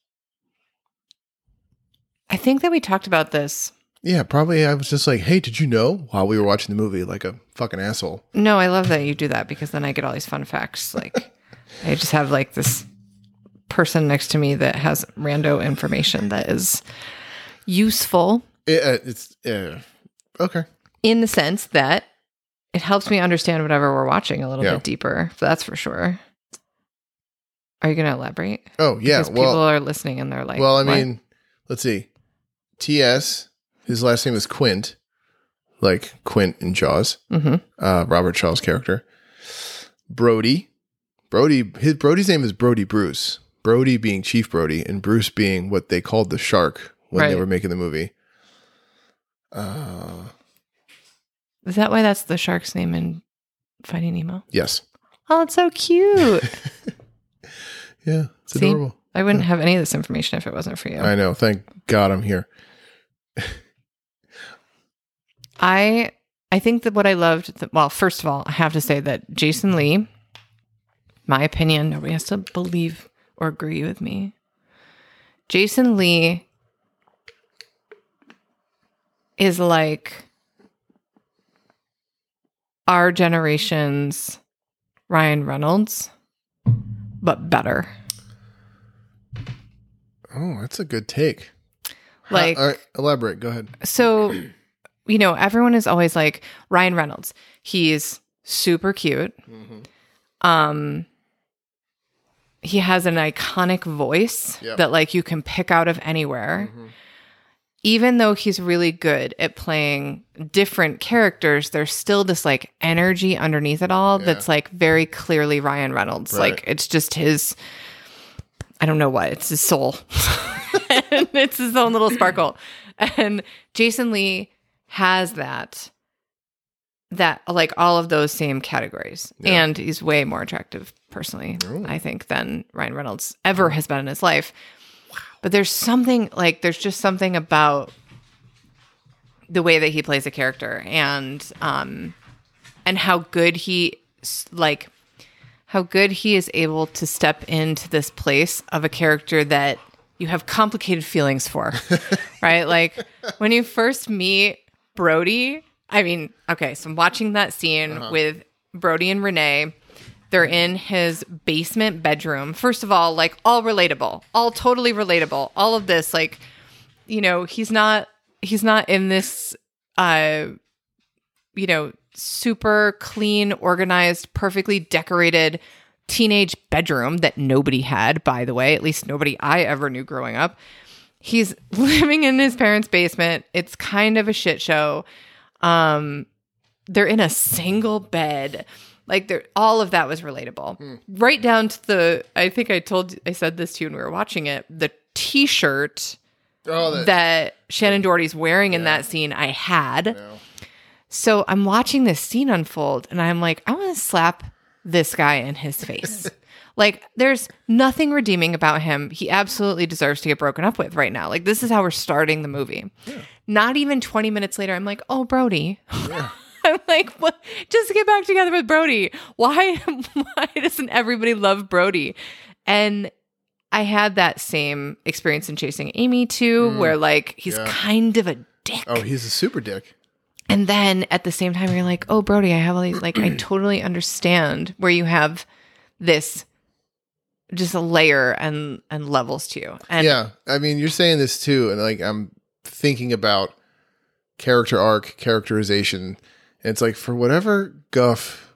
I think that we talked about this. Yeah, probably. I was just like, "Hey, did you know?" While we were watching the movie, like a fucking asshole. No, I love that you do that because then I get all these fun facts. Like, [LAUGHS] I just have like this person next to me that has rando information that is useful It, uh, it's uh, okay. in the sense that it helps me understand whatever we're watching a little Yeah. bit deeper. That's for sure. Are you going to elaborate? Oh yeah. Because people Well, are listening and they're like, well, I "What?" mean, let's see. T.S. His last name is Quint, like Quint in Jaws. Mhm. Uh, Robert Shaw's character. Brody. Brody. His Brody's name is Brody Bruce. Brody being Chief Brody, and Bruce being what they called the shark when they were making the movie. Uh, is that why that's the shark's name in Finding Nemo? yes. Oh, it's so cute. [LAUGHS] Yeah, it's See? adorable. I wouldn't have any of this information if it wasn't for you. I know. Thank God I'm here. I I think that what I loved, that, well, first of all, I have to say that Jason Lee, my opinion, nobody has to believe or agree with me. Jason Lee is like our generation's Ryan Reynolds, but better. Oh, that's a good take. Like, all right, elaborate. Go ahead. so you know everyone is always like ryan reynolds he's super cute um he has an iconic voice Yep. that like you can pick out of anywhere even though he's really good at playing different characters there's still this like energy underneath it all Yeah. that's like very clearly ryan reynolds Right. like it's just his i don't know what it's his soul and [LAUGHS] it's his own little sparkle and jason lee has that that like all of those same categories Yeah. and he's way more attractive personally Oh. i think than ryan reynolds ever has been in his life but there's something like there's just something about the way that he plays a character and um and how good he like how good he is able to step into this place of a character that you have complicated feelings for [LAUGHS] right? Like when you first meet brody i mean okay so i'm watching that scene with brody and renee they're in his basement bedroom. First of all like all relatable all totally relatable all of this like you know he's not he's not in this uh you know super clean organized perfectly decorated teenage bedroom that nobody had by the way at least nobody i ever knew growing up. He's [LAUGHS] living in his parents basement. It's kind of a shit show. Um they're in a single bed. Like they're all of that was relatable. Hmm. Right down to the I think I told I said this to you when we were watching it. The t-shirt Oh, that, that Shannen Doherty's wearing in that scene I had. no. So I'm watching this scene unfold and I'm like, I want to slap this guy in his face. [LAUGHS] like, there's nothing redeeming about him. He absolutely deserves to get broken up with right now. Like, this is how we're starting the movie. Not even 20 minutes later, I'm like, oh, Brody. [LAUGHS] [LAUGHS] I'm like, what? Just get back together with Brody. Why? [LAUGHS] Why doesn't everybody love Brody? And I had that same experience in Chasing Amy too, mm. where like he's Yeah. kind of a dick. Oh, he's a super dick. And then at the same time, you're like, oh, Brody, I have all these, like, I [CLEARS THROAT] totally understand where you have this just a layer and and levels to you. And yeah, I mean, you're saying this too, and like I'm thinking about character arc, characterization. And it's like for whatever guff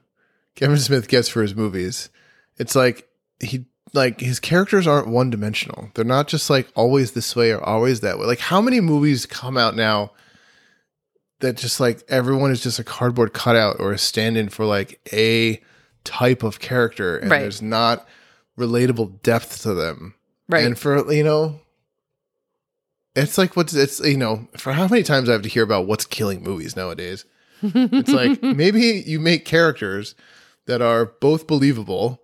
Kevin Smith gets for his movies, it's like he like his characters aren't one dimensional. They're not just like always this way or always that way. Like how many movies come out now that just like everyone is just a cardboard cutout or a stand-in for like a type of character and Right. there's not relatable depth to them. right. And for you know, it's like what's it's you know for how many times I have to hear about what's killing movies nowadays. It's like [LAUGHS] maybe you make characters that are both believable,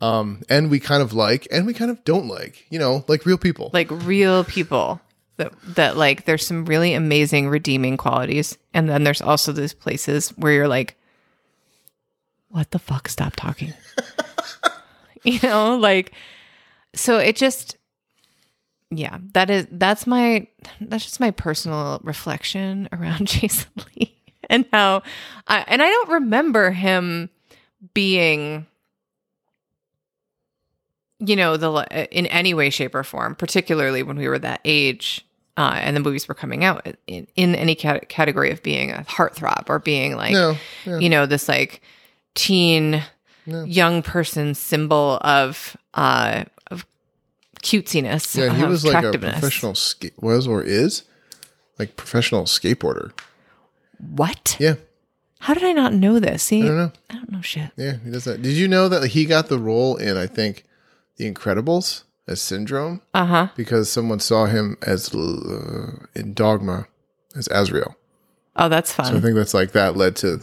um, and we kind of like, and we kind of don't like. You know, like real people. like real people that that like there's some really amazing redeeming qualities. And then there's also those places where you're like, what the fuck? Stop talking. [LAUGHS] you know, like so it just yeah, that is that's my that's just my personal reflection around [LAUGHS] Jason Lee and how I and I don't remember him being you know the in any way shape or form particularly when we were that age uh, and the movies were coming out in, in any cat- category of being a heartthrob or being like no, yeah, you know this like teen No. young person symbol of uh of cutesiness yeah, he was like a professional was or is like professional skateboarder. What Yeah, how did i not know this see I don't know. I don't know shit Yeah, he does that. Did you know that he got the role in I think The Incredibles as Syndrome uh-huh because someone saw him as uh, in Dogma as Azrael. oh that's fun. So I think that's like that led to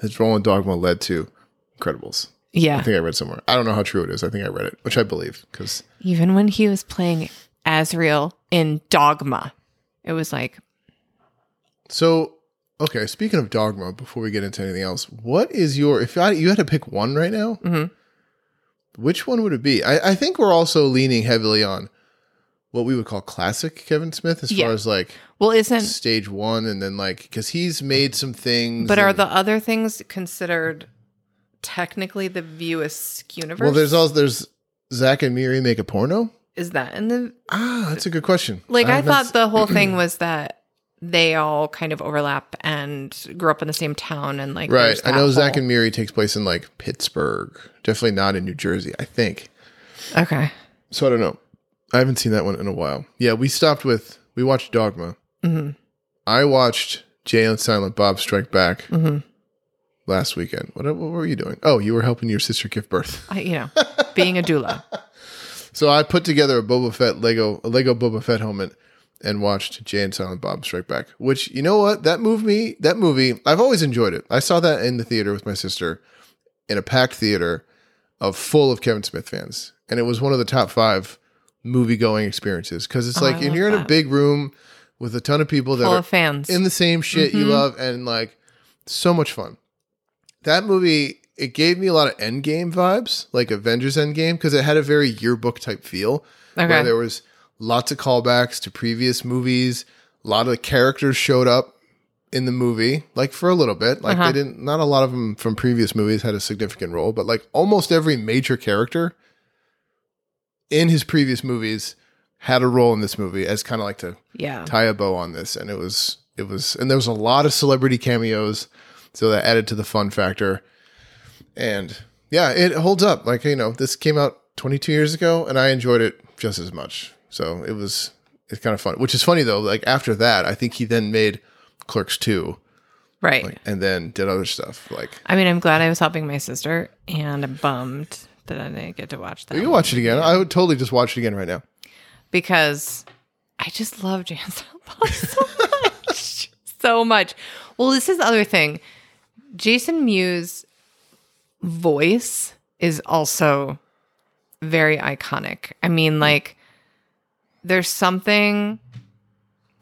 his role in Dogma led to Incredibles. Yeah, I think I read somewhere. I don't know how true it is. I think I read it, which I believe because even when he was playing Azrael in Dogma it was like so. Okay, speaking of Dogma, before we get into anything else, what is your if I, you had to pick one right now? Mhm. Which one would it be? I, I think we're also leaning heavily on what we would call classic Kevin Smith, as Yeah. far as like well isn't stage one, and then like because he's made some things. but are the other things considered technically the view universe well? There's also there's Zach and Miri make a porno. is that in the Ah, that's a good question. Like I, not thought the whole thing [CLEARS THROAT] was that they all kind of overlap and grew up in the same town and like Right. I know Zach and Miri takes place in like Pittsburgh. Definitely not in New Jersey, I think. Okay. So I don't know. I haven't seen that one in a while. Yeah, we stopped with we watched Dogma. hmm I watched Jay and Silent Bob Strike Back hmm last weekend. What, what were you doing? Oh, you were helping your sister give birth. I, you know, being a doula. [LAUGHS] So I put together a Boba Fett Lego a Lego Boba Fett helmet and watched Jay and Silent Bob Strike Back. Which you know what that movie that movie I've always enjoyed it. I saw that in the theater with my sister in a packed theater of full of Kevin Smith fans, and it was one of the top five movie going experiences because it's Oh, like if you're in a big room with a ton of people that Full are fans. in the same shit you Mhm. love and like so much fun. That movie it gave me a lot of Endgame vibes, like Avengers Endgame, because it had a very yearbook type feel. Where there was lots of callbacks to previous movies. A lot of the characters showed up in the movie, like for a little bit. Like Uh-huh. they didn't. Not a lot of them from previous movies had a significant role, but like almost every major character in his previous movies had a role in this movie as kind of like to Yeah. tie a bow on this and it was it was and there was a lot of celebrity cameos so that added to the fun factor and yeah it holds up like you know this came out 22 years ago and i enjoyed it just as much so it was it's kind of fun which is funny though like after that i think he then made clerks 2 Right. like, and then did other stuff. Like I mean, I'm glad I was helping my sister, and I'm bummed that I didn't get to watch that you can watch it again. I would totally just watch it again right now. because I just love Jan Silent so [LAUGHS] much, so much. Well, this is the other thing. Jason Mewes' voice is also very iconic. I mean, like, there's something.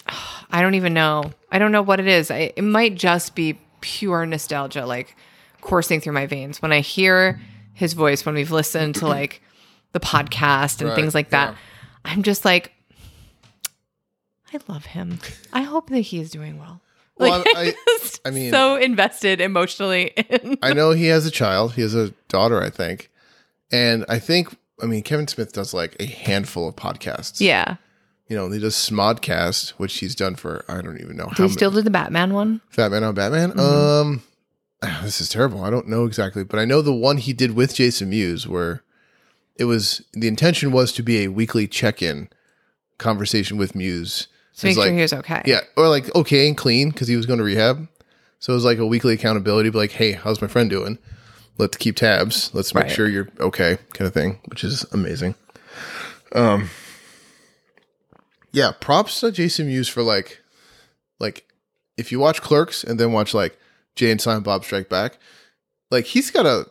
[SIGHS] I don't even know. I don't know what it is. I, it might just be pure nostalgia, like coursing through my veins. When I hear his voice, when we've listened to like the podcast and Right, things like that, yeah. I'm just like, I love him. I hope that he is doing well. Well, Like, I- [LAUGHS] just I mean- so invested emotionally in. I know he has a child. He has a daughter, I think. And I think, I mean, Kevin Smith does like a handful of podcasts. Yeah. You know, he does Smodcast, which he's done for, I don't even know Do how many. still do the Batman one? Fat Man on Batman? Um, this is terrible. I don't know exactly, but I know the one he did with Jason Mewes where it was, the intention was to be a weekly check in conversation with Mewes. So make like, sure he was okay. Yeah, or like okay and clean because he was going to rehab. So it was like a weekly accountability, like, hey, how's my friend doing? Let's keep tabs. Let's make Right. sure you're okay, kind of thing, which is amazing. Um, yeah, props to Jason Mewes for like, like, if you watch Clerks and then watch like Jay and Silent Bob Strike Back, like he's got a,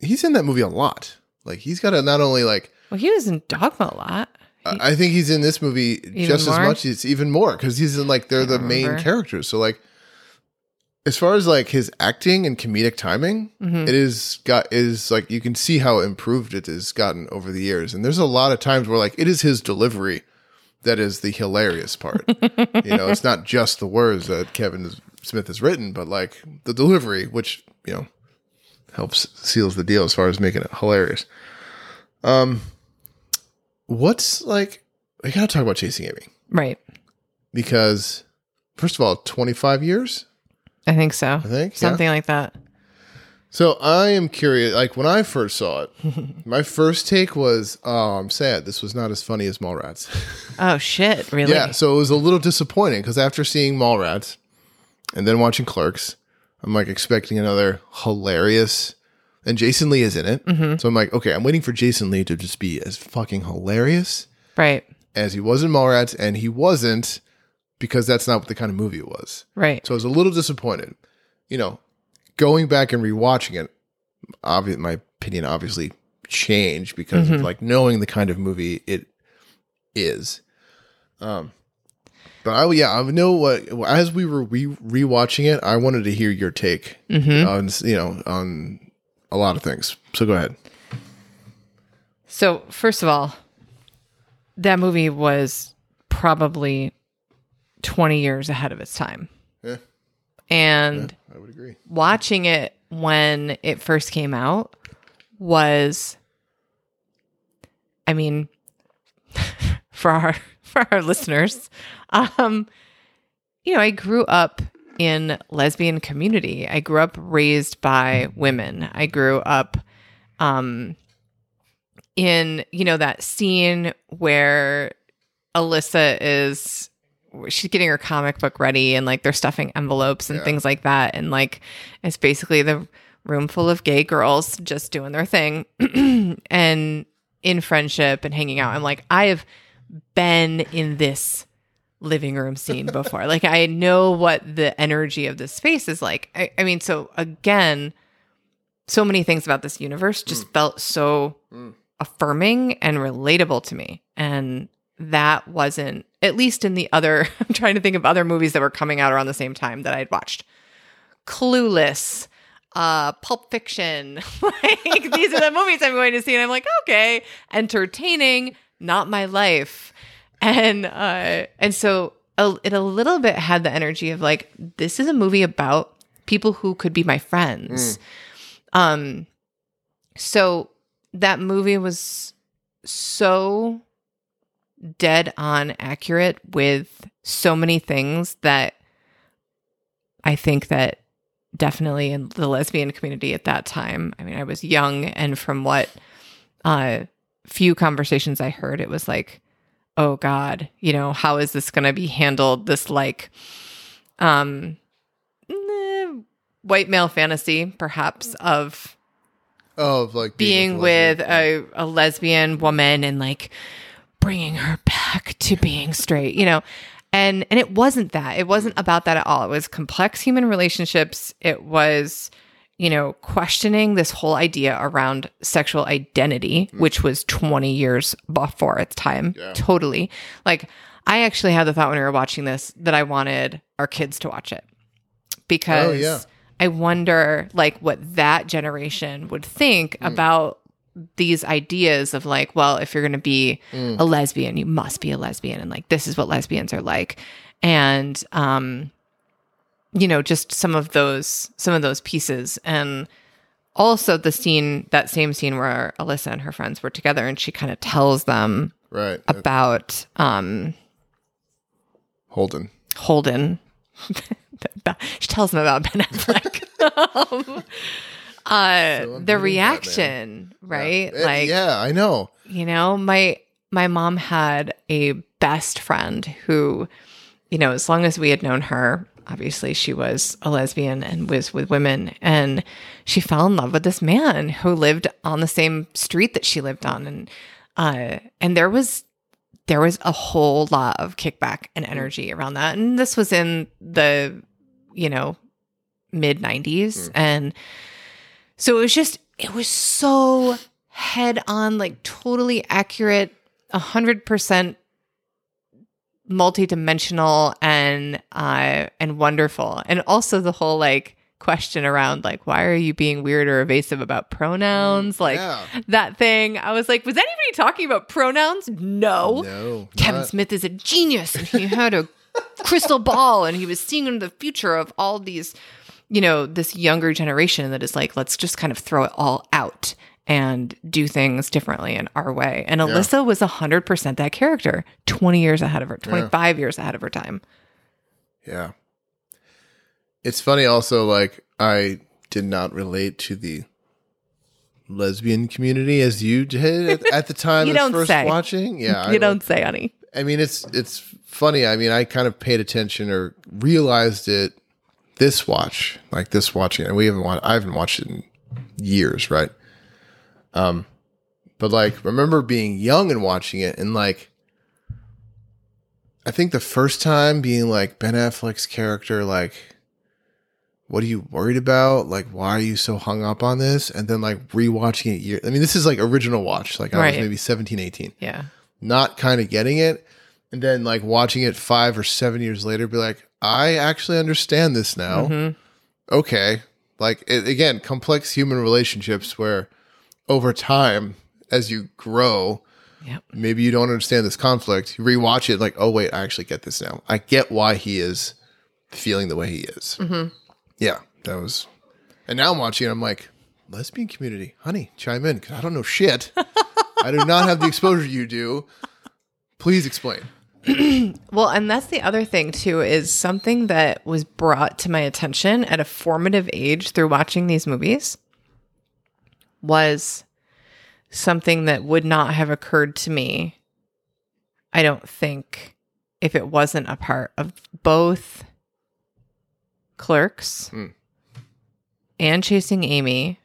he's in that movie a lot. Like he's got a not only like Well, he was in Dogma a lot. I I think he's in this movie just as much. It's even more because he's in like they're the don't main characters. So like, as far as like his acting and comedic timing, Mm-hmm. it is got is like you can see how improved it has gotten over the years. And there's a lot of times where like it is his delivery that is the hilarious part. [LAUGHS] you know, it's not just the words that Kevin Smith has written, but like the delivery, which you know helps seals the deal as far as making it hilarious. Um, what's like? I gotta talk about Chasing Amy Right. because first of all, 25 years, I think so. I think. yeah. Something like that. So I am curious. Like when I first saw it, [LAUGHS] my first take was, "Oh, I'm sad. This was not as funny as Mallrats." [LAUGHS] Oh shit! Really? yeah. So it was a little disappointing because after seeing Mallrats and then watching Clerks, I'm like expecting another hilarious. And Jason Lee is in it, mm-hmm. so I'm like, okay, I'm waiting for Jason Lee to just be as fucking hilarious Right. as he was in Mallrats, and he wasn't because that's not what the kind of movie it was. Right. So I was a little disappointed. You know, going back and rewatching it, obvi- my opinion obviously changed because of like knowing the kind of movie it is. Um, but I yeah I know what as we were re- rewatching it, I wanted to hear your take Mm-hmm. on you know on a lot of things. So go ahead. So first of all, that movie was probably twenty years ahead of its time, Yeah, and I would agree. watching it when it first came out was I mean [LAUGHS] for our [LAUGHS] for our listeners [LAUGHS] um you know I grew up in lesbian community. I grew up raised by women. I grew up um in you know that scene where Alyssa is she's getting her comic book ready and like they're stuffing envelopes and Yeah. things like that. And like it's basically the room full of gay girls just doing their thing [CLEARS THROAT] and in friendship and hanging out. I'm like i have been in this living room scene [LAUGHS] before. Like i know what the energy of this space is like. I, I mean so again so many things about this universe just felt so Mm. affirming and relatable to me. And that wasn't at least in the other [LAUGHS] i'm trying to think of other movies that were coming out around the same time that i'd watched. Clueless uh pulp fiction [LAUGHS] like these are the movies i'm going to see and i'm like okay. Entertaining not my life. And uh and so a, it a little bit had the energy of like this is a movie about people who could be my friends. Um so that movie was so dead on accurate with so many things that I think that definitely in the lesbian community at that time, I mean, I was young, and from what uh, few conversations I heard, it was like, oh God, you know, how is this going to be handled? This like, um, eh, white male fantasy, perhaps, of Of like being a with lesbian. a, a lesbian woman and like bringing her back to being straight, you know. And and it wasn't that. It wasn't about that at all. It was complex human relationships. It was you know, questioning this whole idea around sexual identity, which was 20 years before its time. Yeah. Totally. Like, I actually had the thought when we were watching this that I wanted our kids to watch it because Oh, yeah. I wonder, like, what that generation would think Hmm. about these ideas of like, well, if you're going to be Hmm. a lesbian, you must be a lesbian, and like, this is what lesbians are like, and um, you know, just some of those some of those pieces, and also the scene, that same scene where Alyssa and her friends were together, and she kind of tells them right. about um Holden. Holden. [LAUGHS] she tells them about Ben Affleck. [LAUGHS] um, uh, So the reaction, right? Yeah. Like, yeah, I know. you know, my my mom had a best friend who, you know, as long as we had known her, obviously she was a lesbian and was with women, and she fell in love with this man who lived on the same street that she lived on, and uh, and there was there was a whole lot of kickback and energy around that, and this was in the, you know, mid '90s, and so it was just it was so head on, like totally accurate, a hundred percent multidimensional and uh and wonderful. And also the whole like question around like why are you being weird or evasive about pronouns? Like yeah. that thing. I was like, was anybody talking about pronouns? No. No. Kevin not- Smith is a genius and he had a [LAUGHS] crystal ball and he was seeing into the future of all these, you know, this younger generation that is like, let's just kind of throw it all out and do things differently in our way. And Alyssa was 100% that character, 20 years ahead of her, 25 years ahead of her time. Yeah. It's funny also, like, I did not relate to the lesbian community as you did at, at the time [LAUGHS] You don't first say. watching. Yeah. [LAUGHS] you I, don't say, honey. I mean, it's it's funny. I mean, I kind of paid attention or realized it this watch, like this watching, and we haven't watched. I haven't watched it in years, right? Um, but like, remember being young and watching it, and like, I think the first time being like Ben Affleck's character, like, what are you worried about? Like, why are you so hung up on this? And then like rewatching it year. I mean, this is like original watch. Like I Right. was maybe 17, 18 Yeah. not kind of getting it and then like watching it five or seven years later be like i actually understand this now. Mhm. okay. Like it, again complex human relationships where over time as you grow Yep. maybe you don't understand this conflict. You rewatch it like oh wait i actually get this now. I get why he is feeling the way he is. Mhm. yeah that was and now i'm watching it i'm like lesbian community honey chime in because i don't know shit. I do not have the exposure you do. Please explain [CLEARS THROAT] Well, and that's the other thing too is something that was brought to my attention at a formative age through watching these movies was something that would not have occurred to me. I don't think if it wasn't a part of both Clerks Hmm. and Chasing Amy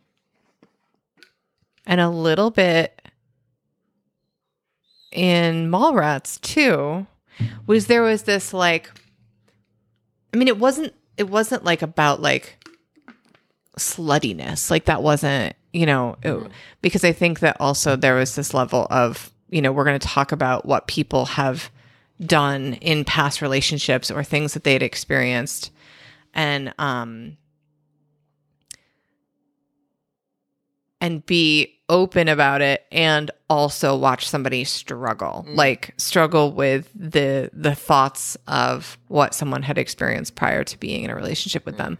and a little bit in Mallrats too was there was this like I mean it wasn't it wasn't like about like sluttiness. Like that wasn't you know it- because I think that also there was this level of you know we're going to talk about what people have done in past relationships or things that they'd experienced. And um and be open about it and also watch somebody struggle. Like struggle with the the thoughts of what someone had experienced prior to being in a relationship with them.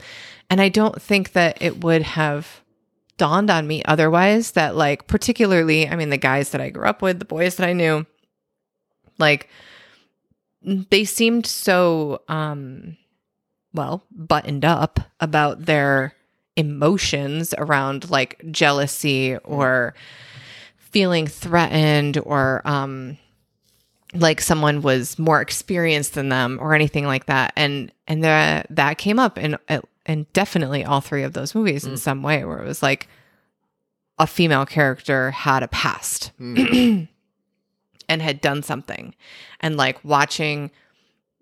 And i don't think that it would have dawned on me otherwise that like particularly i mean the guys that i grew up with the boys that i knew like they seemed so um well buttoned up about their emotions around like jealousy or feeling threatened or um like someone was more experienced than them or anything like that. And and that that came up in uh, and definitely all three of those movies in mm. some way where it was like a female character had a past mm. [CLEARS THROAT] and had done something. And like watching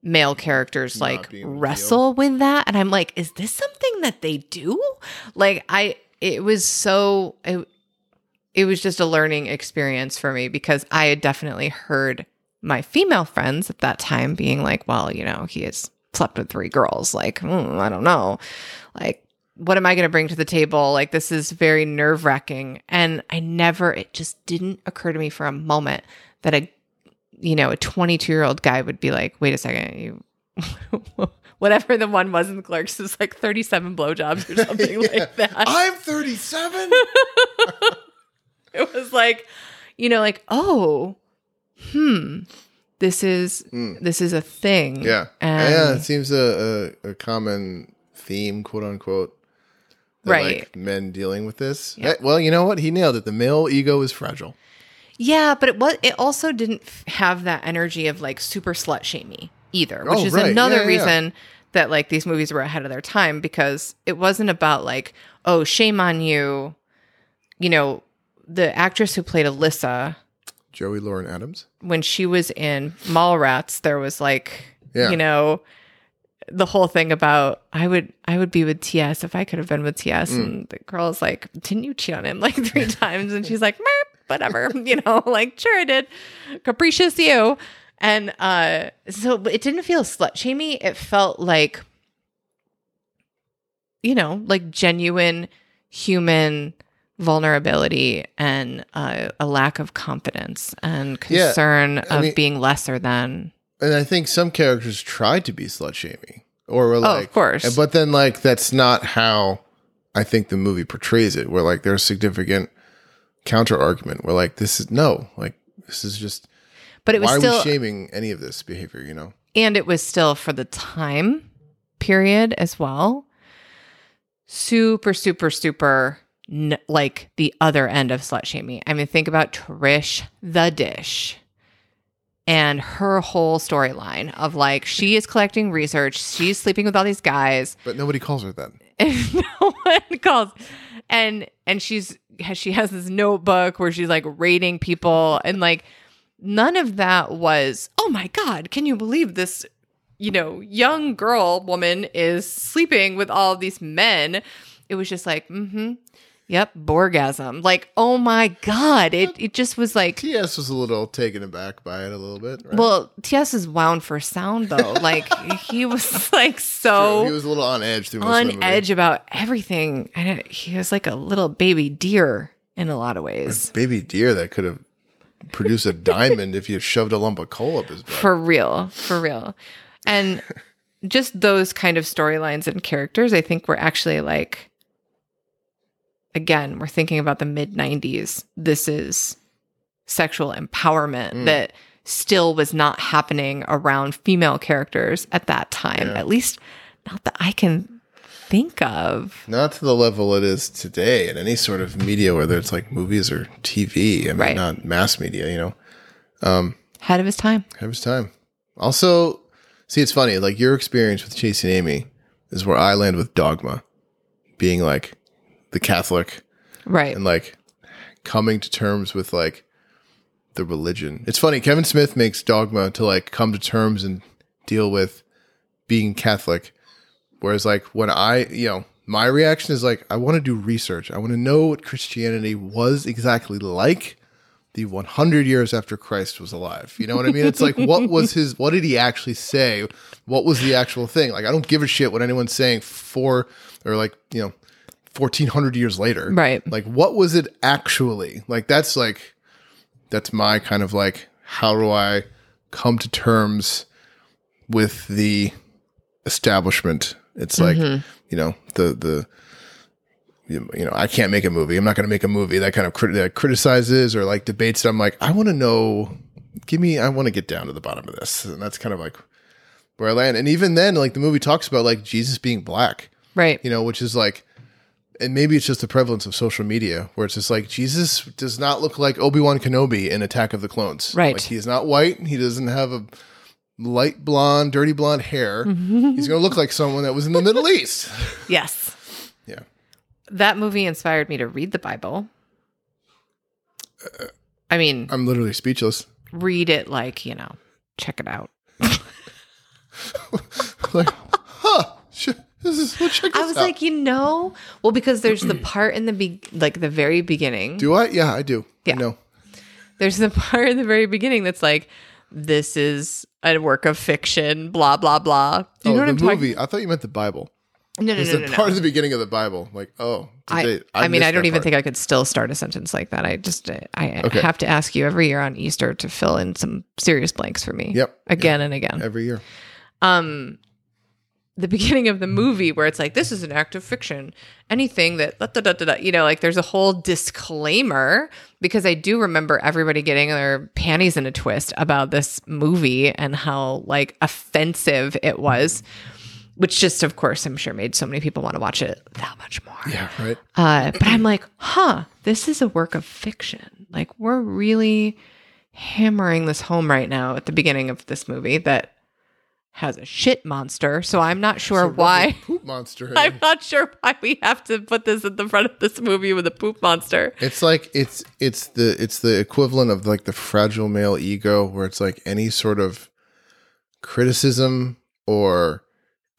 male characters Not like wrestle with that. And i'm like is this something that they do? Like i it was so it, it was just a learning experience for me because i had definitely heard my female friends at that time being like well you know he has slept with three girls. Like mm, i don't know. Like what am i going to bring to the table? Like this is very nerve wracking and i never it just didn't occur to me for a moment that a you know a 22 year old guy would be like wait a second you [LAUGHS] whatever the one was in the clerks is like 37 blowjobs or [LAUGHS] something Yeah. like that I'm 37. [LAUGHS] it was like you know like oh hmm this is this is a thing yeah. and yeah. It seems a, a, a common theme, quote unquote. that, Right. Like men dealing with this. Yeah. Well, you know what? He nailed it. The male ego is fragile. Yeah, but it was it also didn't have that energy of like super slut shamey either, which Oh, is right. another Yeah, reason that like these movies were ahead of their time because it wasn't about like, oh, shame on you. You know, the actress who played Alyssa Joey Lauren Adams. when she was in Mallrats, there was like, Yeah. you know, the whole thing about I would I would be with TS if I could have been with TS, Mm. and the girl's like, didn't you cheat on him like three [LAUGHS] times? And she's like, whatever, [LAUGHS] you know, like sure I did, capricious you. And uh, so but it didn't feel slut shamey. It felt like, you know, like genuine human vulnerability and uh, a lack of confidence and concern I of mean- being lesser than. And I think some characters tried to be slut shaming, or were Oh, like, of course. But then, like, that's not how I think the movie portrays it. Where like there's significant counter argument. Where like this is no, like this is just But it was why still are we shaming any of this behavior? You know? and it was still for the time period as well super super super n- like the other end of slut shaming i mean think about trish the dish and her whole storyline of like she is collecting research she's sleeping with all these guys But nobody calls her that. [LAUGHS] and no one calls and and she's she has this notebook where she's like rating people and like none of that was oh my god can you believe this you know young girl woman is sleeping with all of these men it was just like mm-hmm yep borgasm like oh my god it, it just was like T.S. was a little taken aback by it a little bit. Right? well ts is wound for sound though [LAUGHS] like he was like so he was a little on edge through most of on edge about everything. And he was like a little baby deer in a lot of ways. Baby deer that could have produced a [LAUGHS] diamond if you shoved a lump of coal up his butt. For real. For real. And just those kind of storylines and characters, I think were actually like, again, we're thinking about the mid 90s. This is sexual empowerment Mm. that still was not happening around female characters at that time. Yeah. At least not that I can think of. Not to the level it is today in any sort of media, whether it's like movies or TV. I mean, Right. not mass media, you know. Um, ahead of his time. Ahead of his time. Also, see, it's funny. Like your experience with Chasing Amy is where I land with Dogma, being like the Catholic Right. and like coming to terms with like the religion. It's funny. Kevin Smith makes Dogma to like come to terms and deal with being Catholic, whereas like when I, you know, my reaction is like I want to do research. I want to know what Christianity was exactly like the 100 years after Christ was alive. You know what I mean? It's like, what was his, what did he actually say? What was the actual thing? Like, I don't give a shit what anyone's saying for, or like, you know, 1400 years later. Right. Like, what was it actually? Like, that's like, that's my kind of like, how do I come to terms with the establishment? It's like, mm-hmm. you know, the, the, you you know, I can't make a movie. I'm not going to make a movie that kind of crit- that criticizes or like debates. It. I'm like, I want to know. Give me. I want to get down to the bottom of this, and that's kind of like where I land. And even then, like the movie talks about like Jesus being black, Right. you know, which is like, and maybe it's just the prevalence of social media where it's just like Jesus does not look like Obi Wan Kenobi in Attack of the Clones. Right. Like he is not white. He doesn't have a light blonde, dirty blonde hair. [LAUGHS] He's going to look like someone that was in the Middle East. [LAUGHS] Yes. Yeah. That movie inspired me to read the Bible. Uh, I mean, I'm literally speechless. read it like, you know, check it out. [LAUGHS] Like, huh? sh- This is well, check this I was out. like, you know, well, because there's the [CLEARS THROAT] part in the be- like the very beginning. do I? Yeah, I do. Yeah. No. There's the part in the very beginning that's like, this is a work of fiction, blah blah blah. Do you oh, know what the I'm talking? movie. I thought you meant the Bible. No, no, It's no, the no, part no. of the beginning of the Bible. Like, oh, I, they- I mean, I don't even part. think I could still start a sentence like that. I just, I Okay. have to ask you every year on Easter to fill in some serious blanks for me. Yep. Again and again. every year. um the beginning of the movie where it's like this is an act of fiction anything that da, da, da, you know like there's a whole disclaimer because i do remember everybody getting their panties in a twist about this movie and how like offensive it was which just of course i'm sure made so many people want to watch it that much more Yeah, right. uh, but I'm like, huh, this is a work of fiction. Like, we're really hammering this home right now at the beginning of this movie that has a shit monster. So I'm not sure why. poop monster. [LAUGHS] I'm eh? not sure why we have to put this at the front of this movie with a poop monster. It's like it's it's the it's the equivalent of like the fragile male ego, where it's like any sort of criticism or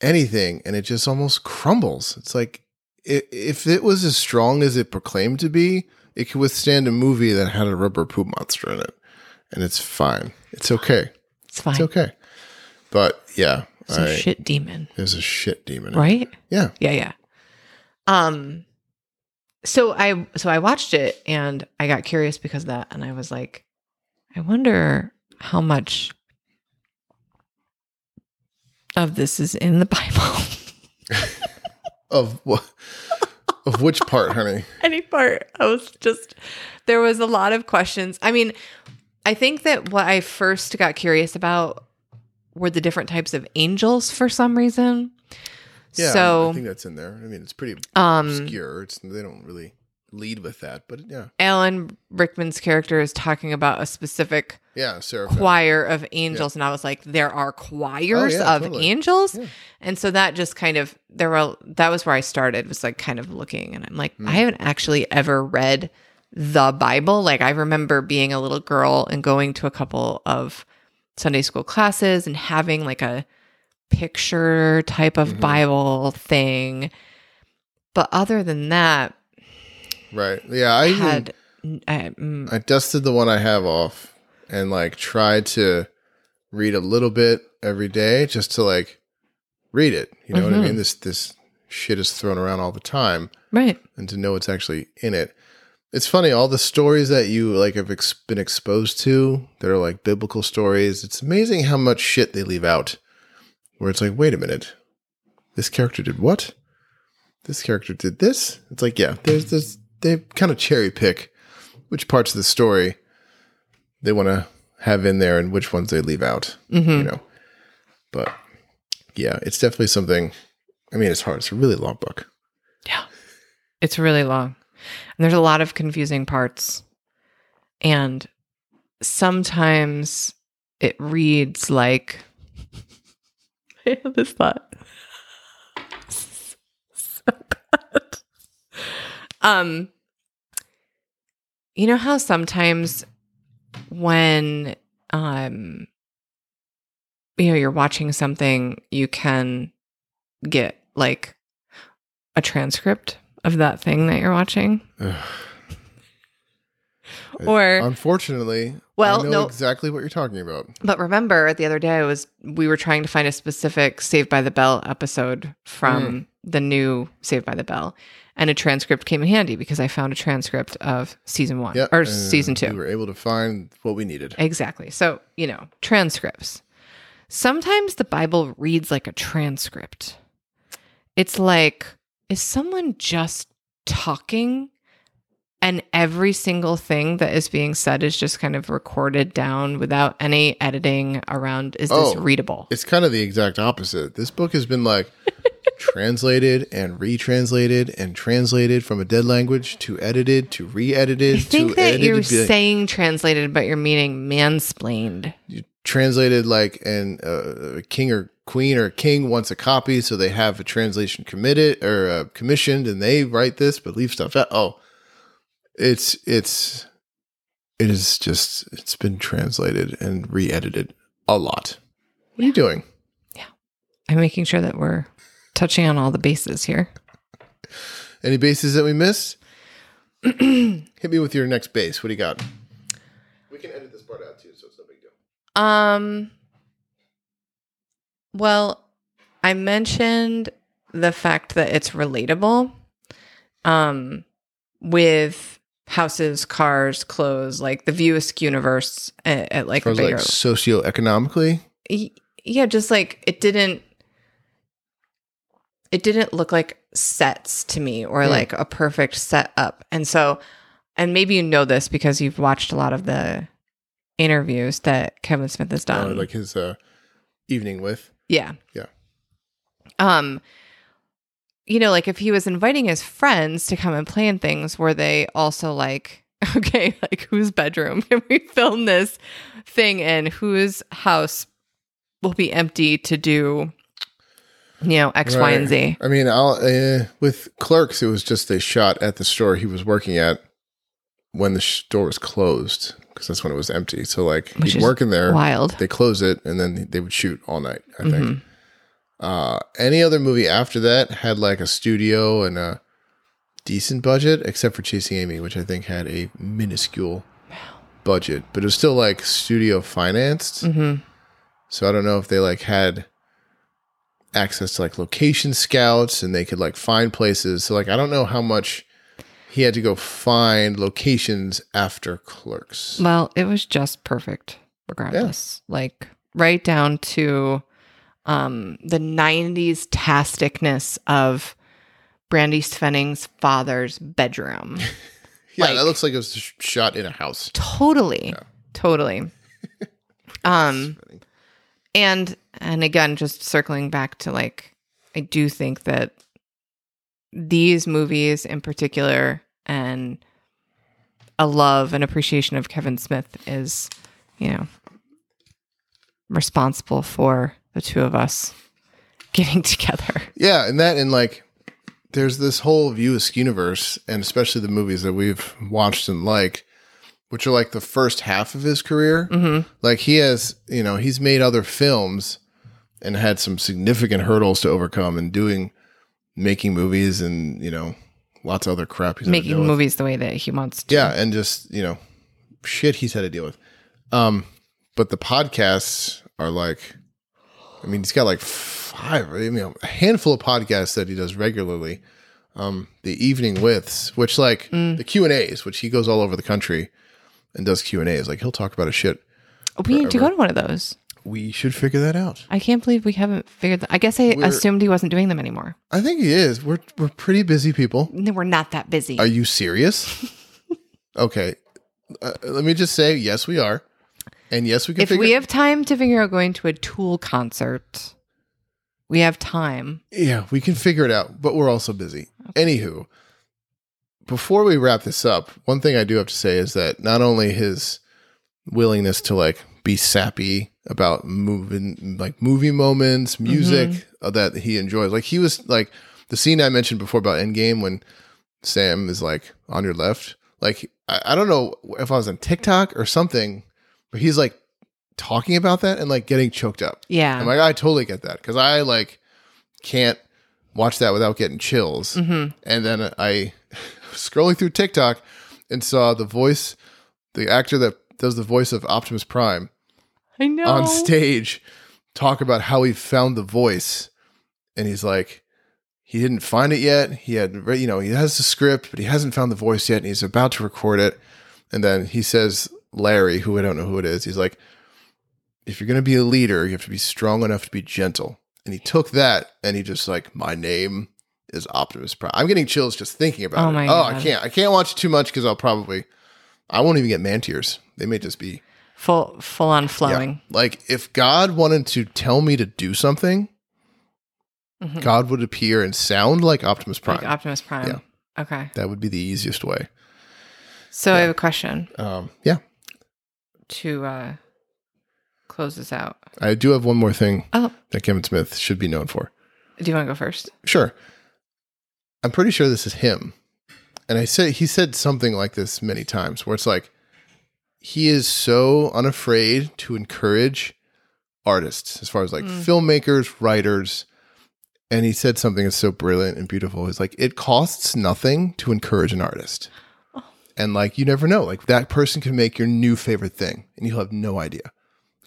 anything, and it just almost crumbles. It's like if it was as strong as it proclaimed to be, it could withstand a movie that had a rubber poop monster in it, and it's fine. It's okay. It's fine. It's okay. But yeah, It's a I, shit demon, there's a shit demon. right? Yeah. Yeah, yeah. Um so I so I watched it and I got curious because of that and I was like I wonder how much of this is in the [LAUGHS] Bible. Of what? of which part, honey? [LAUGHS] Any part. I was just there was a lot of questions. I mean, I think that what I first got curious about were the different types of angels for some reason. Yeah, so I think that's in there. I mean, it's pretty um obscure. It's they don't really lead with that, but yeah, Alan Rickman's character is talking about a specific yeah, Sarah. choir of angels and i was like there are choirs Oh, yeah, of totally. angels Yeah. and so that just kind of there were that was where i started was like kind of looking and i'm like Hmm. i haven't actually ever read the bible like i remember being a little girl and going to a couple of sunday school classes and having like a picture type of Mhm. bible thing but other than that right? Yeah, I I even, had I, mm, I dusted the one I have off and like tried to read a little bit every day just to like read it. You know what I Mhm. mean? This this shit is thrown around all the time, right and to know what's actually in it. It's funny all the stories that you like have ex- been exposed to that are like biblical stories. It's amazing how much shit they leave out. Where it's like, wait a minute, this character did what? This character did this. It's like, yeah, there's this. They kind of cherry pick which parts of the story they want to have in there and which ones they leave out. Mhm. You know, but yeah, it's definitely something. I mean, it's hard. It's a really long book. Yeah. It's really long. And there's a lot of confusing parts. And sometimes it reads like [LAUGHS] I have this thought. so bad. Um you know how sometimes when um you know you're watching something you can get like a transcript of that thing that you're watching or Unfortunately, Well, I know no. exactly what you're talking about. but remember the other day I was we were trying to find a specific Saved by the Bell episode from mm. the new Saved by the Bell and a transcript came in handy because I found a transcript of season 1 Yeah, or season 2 We were able to find what we needed. Exactly. So, you know, transcripts. Sometimes the Bible reads like a transcript. It's like, is someone just talking and every single thing that is being said is just kind of recorded down without any editing around? Is this Oh. readable? It's kind of the exact opposite. This book has been like [LAUGHS] translated and retranslated and translated from a dead language to edited to re-edited I think to that edited. you're like, saying translated, but you're meaning mansplained. you translated like and uh, a king or queen or king wants a copy, so they have a translation committed or uh, commissioned, and they write this but leave stuff out. Oh, it's it's it is just it's been translated and re-edited a lot. What are you doing? Yeah, I'm making sure that we're touching on all the bases here. Any bases that we missed? [CLEARS THROAT] Hit me with your next base. What do you got? We can edit this part out too, so it's no big deal. Um well, I mentioned the fact that it's relatable um with houses, cars, clothes, like the View Askew universe at, at like As as bigger like socioeconomically, yeah, just like it didn't it didn't look like sets to me or Hmm. like a perfect setup. And so and maybe you know this because you've watched a lot of the interviews that Kevin Smith has done. like his uh, evening with. Yeah. Yeah. Um you know, like if he was inviting his friends to come and plan things, were they also like, [LAUGHS] okay, like whose bedroom can we film this thing in? Whose house will be empty to do, you know, X, Y, and Z? I mean, I'll, uh, with Clerks, it was just a shot at the store he was working at when the store was closed because that's when it was empty. So like Which he'd work in there, Wild. they close it, and then they would shoot all night. I think. Mhm. Uh, any other movie after that had like a studio and a decent budget, except for Chasing Amy, which I think had a minuscule budget, but it was still like studio financed. Mhm. So I don't know if they like had access to like location scouts and they could like find places. So like I don't know how much he had to go find locations after Clerks. Well, it was just perfect, regardless. Like right down to um the 90s tasticness of Brandi Svenning's father's bedroom. [LAUGHS] Yeah, like- that looks like it was shot in a house. totally. Totally. [LAUGHS] um and and again just circling back to like I do think that these movies in particular and a love and appreciation of Kevin Smith is, you know, responsible for the two of us [LAUGHS] getting together. Yeah, and that and like there's this whole View Askew universe, and especially the movies that we've watched and liked, which are like the first half of his career. Mm-hmm. Like he has, you know, he's made other films and had some significant hurdles to overcome and doing making movies and you know lots of other crap he's Making deal with. movies the way that he wants to. Yeah, and just you know shit he's had to deal with. Um, but the podcasts are like, I mean, he's got like five, I mean, a handful of podcasts that he does regularly. Um, the evening withs, which like Mm. the Q and A's, which he goes all over the country and does Q and A's. Like he'll talk about a shit. We need to go to one of those. We should figure that out. I can't believe we haven't figured that. I guess I We're- assumed he wasn't doing them anymore. I think he is. We're we're pretty busy people. No, We're not that busy. Are you serious? [LAUGHS] okay, uh, let me just say yes, we are, and yes, we can. if figure- we have time to figure out going to a Tool concert, we have time. Yeah, we can figure it out, but we're also busy. Anywho, before we wrap this up, one thing I do have to say is that not only his willingness to like be sappy about moving like movie moments, music uh, that he enjoys. Like he was like the scene I mentioned before about Endgame when Sam is like on your left. Like I, I don't know if I was on TikTok or something, but he's like talking about that and like getting choked up. Yeah. I'm like, I totally get that because I like can't watch that without getting chills. hmm And then I [LAUGHS] scrolling through TikTok and saw the voice, the actor that does the voice of Optimus Prime I know. on stage talk about how he found the voice. And he's like, he didn't find it yet. He had, you know, he has the script, but he hasn't found the voice yet. And he's about to record it. And then he says, Larry, who I don't know who it is, he's like, if you're going to be a leader, you have to be strong enough to be gentle. And he took that and he just like, my name is Optimus Prime. I'm getting chills just thinking about Oh it. my oh, I can't. I can't watch it too much because I'll probably, I won't even get man tears. They may just be full full on yeah. flowing. Like if God wanted to tell me to do something, Mhm. God would appear and sound like Optimus Prime. Like Optimus Prime. Yeah. Okay. that would be the easiest way. So I have a question Um, yeah. to uh close this out? I do have one more thing Oh, that Kevin Smith should be known for. do you want to go first? Sure. I'm pretty sure this is him. And I said he said something like this many times where it's like he is so unafraid to encourage artists as far as like mm. filmmakers, writers. And he said something that's so brilliant and beautiful. He's like it costs nothing to encourage an artist. Oh. And like you never know. Like that person can make your new favorite thing and you'll have no idea.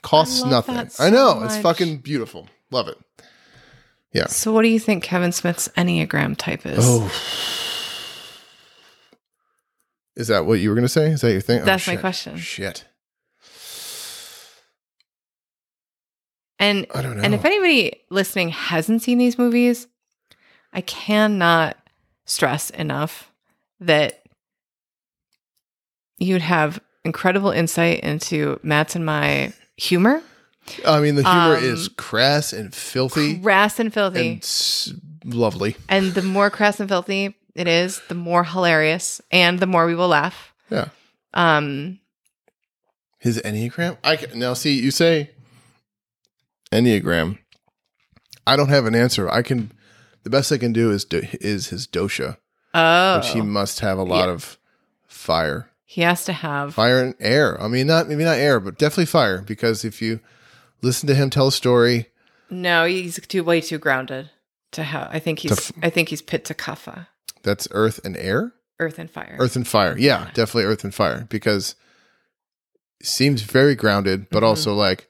Costs nothing. that I know. so It's fucking beautiful. Love it. Yeah. So, what do you think Kevin Smith's Enneagram type is? Oh. Is that what you were going to say? Is that your thing? Oh, That's my shit. question. Shit. and I don't know. and if anybody listening hasn't seen these movies, I cannot stress enough that you'd have incredible insight into Matt's and my humor, I mean, the humor um, is crass and filthy crass and filthy. and s- lovely. And the more crass and filthy it is, the more hilarious and the more we will laugh. Yeah. Um, His Enneagram? I can, now see, you say Enneagram. I don't have an answer. I can, the best I can do is, do, is his dosha, oh, which he must have a lot Yeah. of fire. he has to have. fire and air. I mean, not maybe not air, but definitely fire. Because if you listen to him tell a story, No, he's too way too grounded to have. I think he's. f- I think he's pitta kapha, that's earth and air, earth and fire. earth and fire. Yeah, Yeah. definitely earth and fire. Because seems very grounded, but Mhm. also like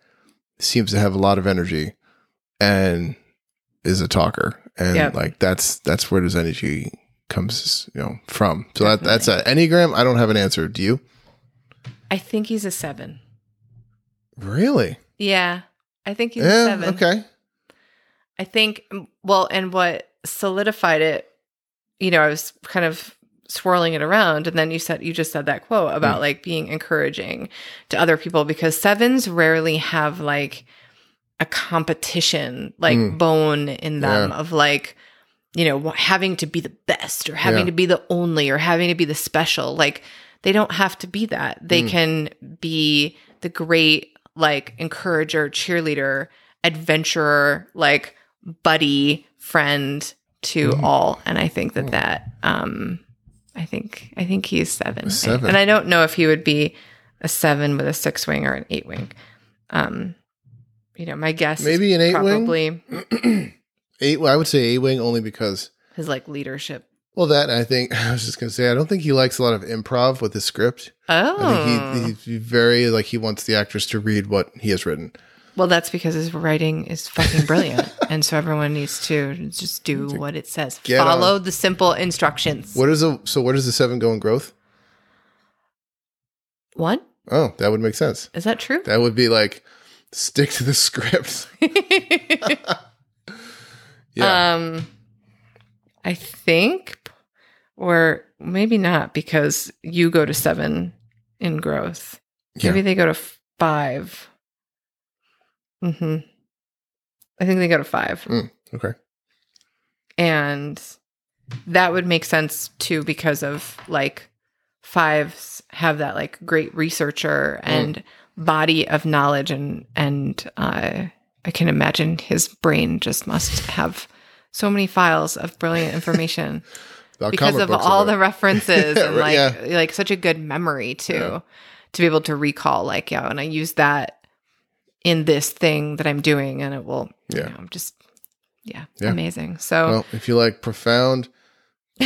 seems to have a lot of energy and is a talker. And Yep. like that's that's where his energy comes, you know, from. So that, that's a enneagram. I don't have an answer. Do you? I think he's a seven. Really? Yeah, I think he's a seven. Okay. I think. Well, and what solidified it, you know, I was kind of swirling it around, and then you said you just said that quote about Mm. like being encouraging to other people because sevens rarely have like a competition like Mm. bone in them Yeah. of like you know having to be the best or having Yeah. to be the only or having to be the special like they don't have to be that they Mm. can be the great like encourager cheerleader adventurer like buddy friend to Mhm. all and i think that that um i think i think he's seven, seven. and i don't know if he would be a seven with a six wing or an eight wing um you know my guess Maybe is an eight wing? probably [CLEARS THROAT] eight. Well, I would say A wing only because his like leadership Well, that I think [LAUGHS] I was just gonna say I don't think he likes a lot of improv with his script. oh I think he, he's very like he wants the actors to read what he has written. Well that's because his writing is fucking brilliant [LAUGHS] and so everyone needs to just do what it says Get follow on. the simple instructions What is a so? Where does the seven go in growth? what Oh, that would make sense. is that true That would be like stick to the script. [LAUGHS] Yeah, Um, I think, or maybe not, because you go to seven in growth. Yeah. Maybe they go to five. Hmm. I think they go to five, okay. and that would make sense too because of like fives have that like great researcher and body of knowledge and and uh, I can imagine his brain just must have so many files of brilliant information [LAUGHS] because of all the [LAUGHS] references and like Yeah. like such a good memory too Yeah. to be able to recall like yeah and I use that in this thing that I'm doing and it will Yeah. you know, I'm just yeah, Yeah. amazing so Well, if you like profound,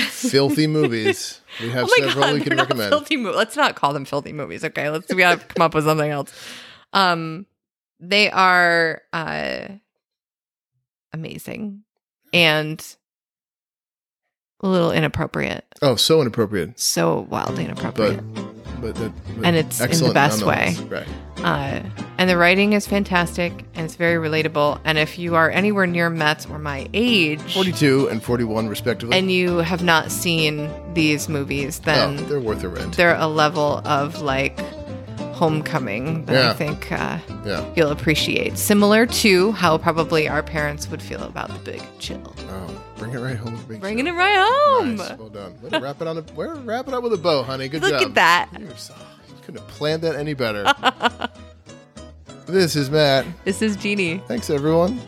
filthy movies, we [LAUGHS] have oh several god we can recommend. filthy mo- let's not call them filthy movies okay let's we gotta come up with something else um they are uh amazing and a little inappropriate Oh, so inappropriate, so wildly inappropriate but but, that, but And it's in the best way. Right. Uh, and the writing is fantastic and it's very relatable. And if you are anywhere near Matt's or my age Forty-two and forty-one, respectively. and you have not seen these movies, oh, then they're worth a rent. they're a level of like homecoming that Yeah. I think uh, Yeah. you'll appreciate. Similar to how probably our parents would feel about the big chill. Oh, bring it right home. Big Bringing Show. it right home. Nice. Well done. Way to wrap it on a way to wrap it up with a bow, honey. Good Look job. Look at that. You, were so- you couldn't have planned that any better. [LAUGHS] This is Matt. This is Jeannie. Thanks, everyone.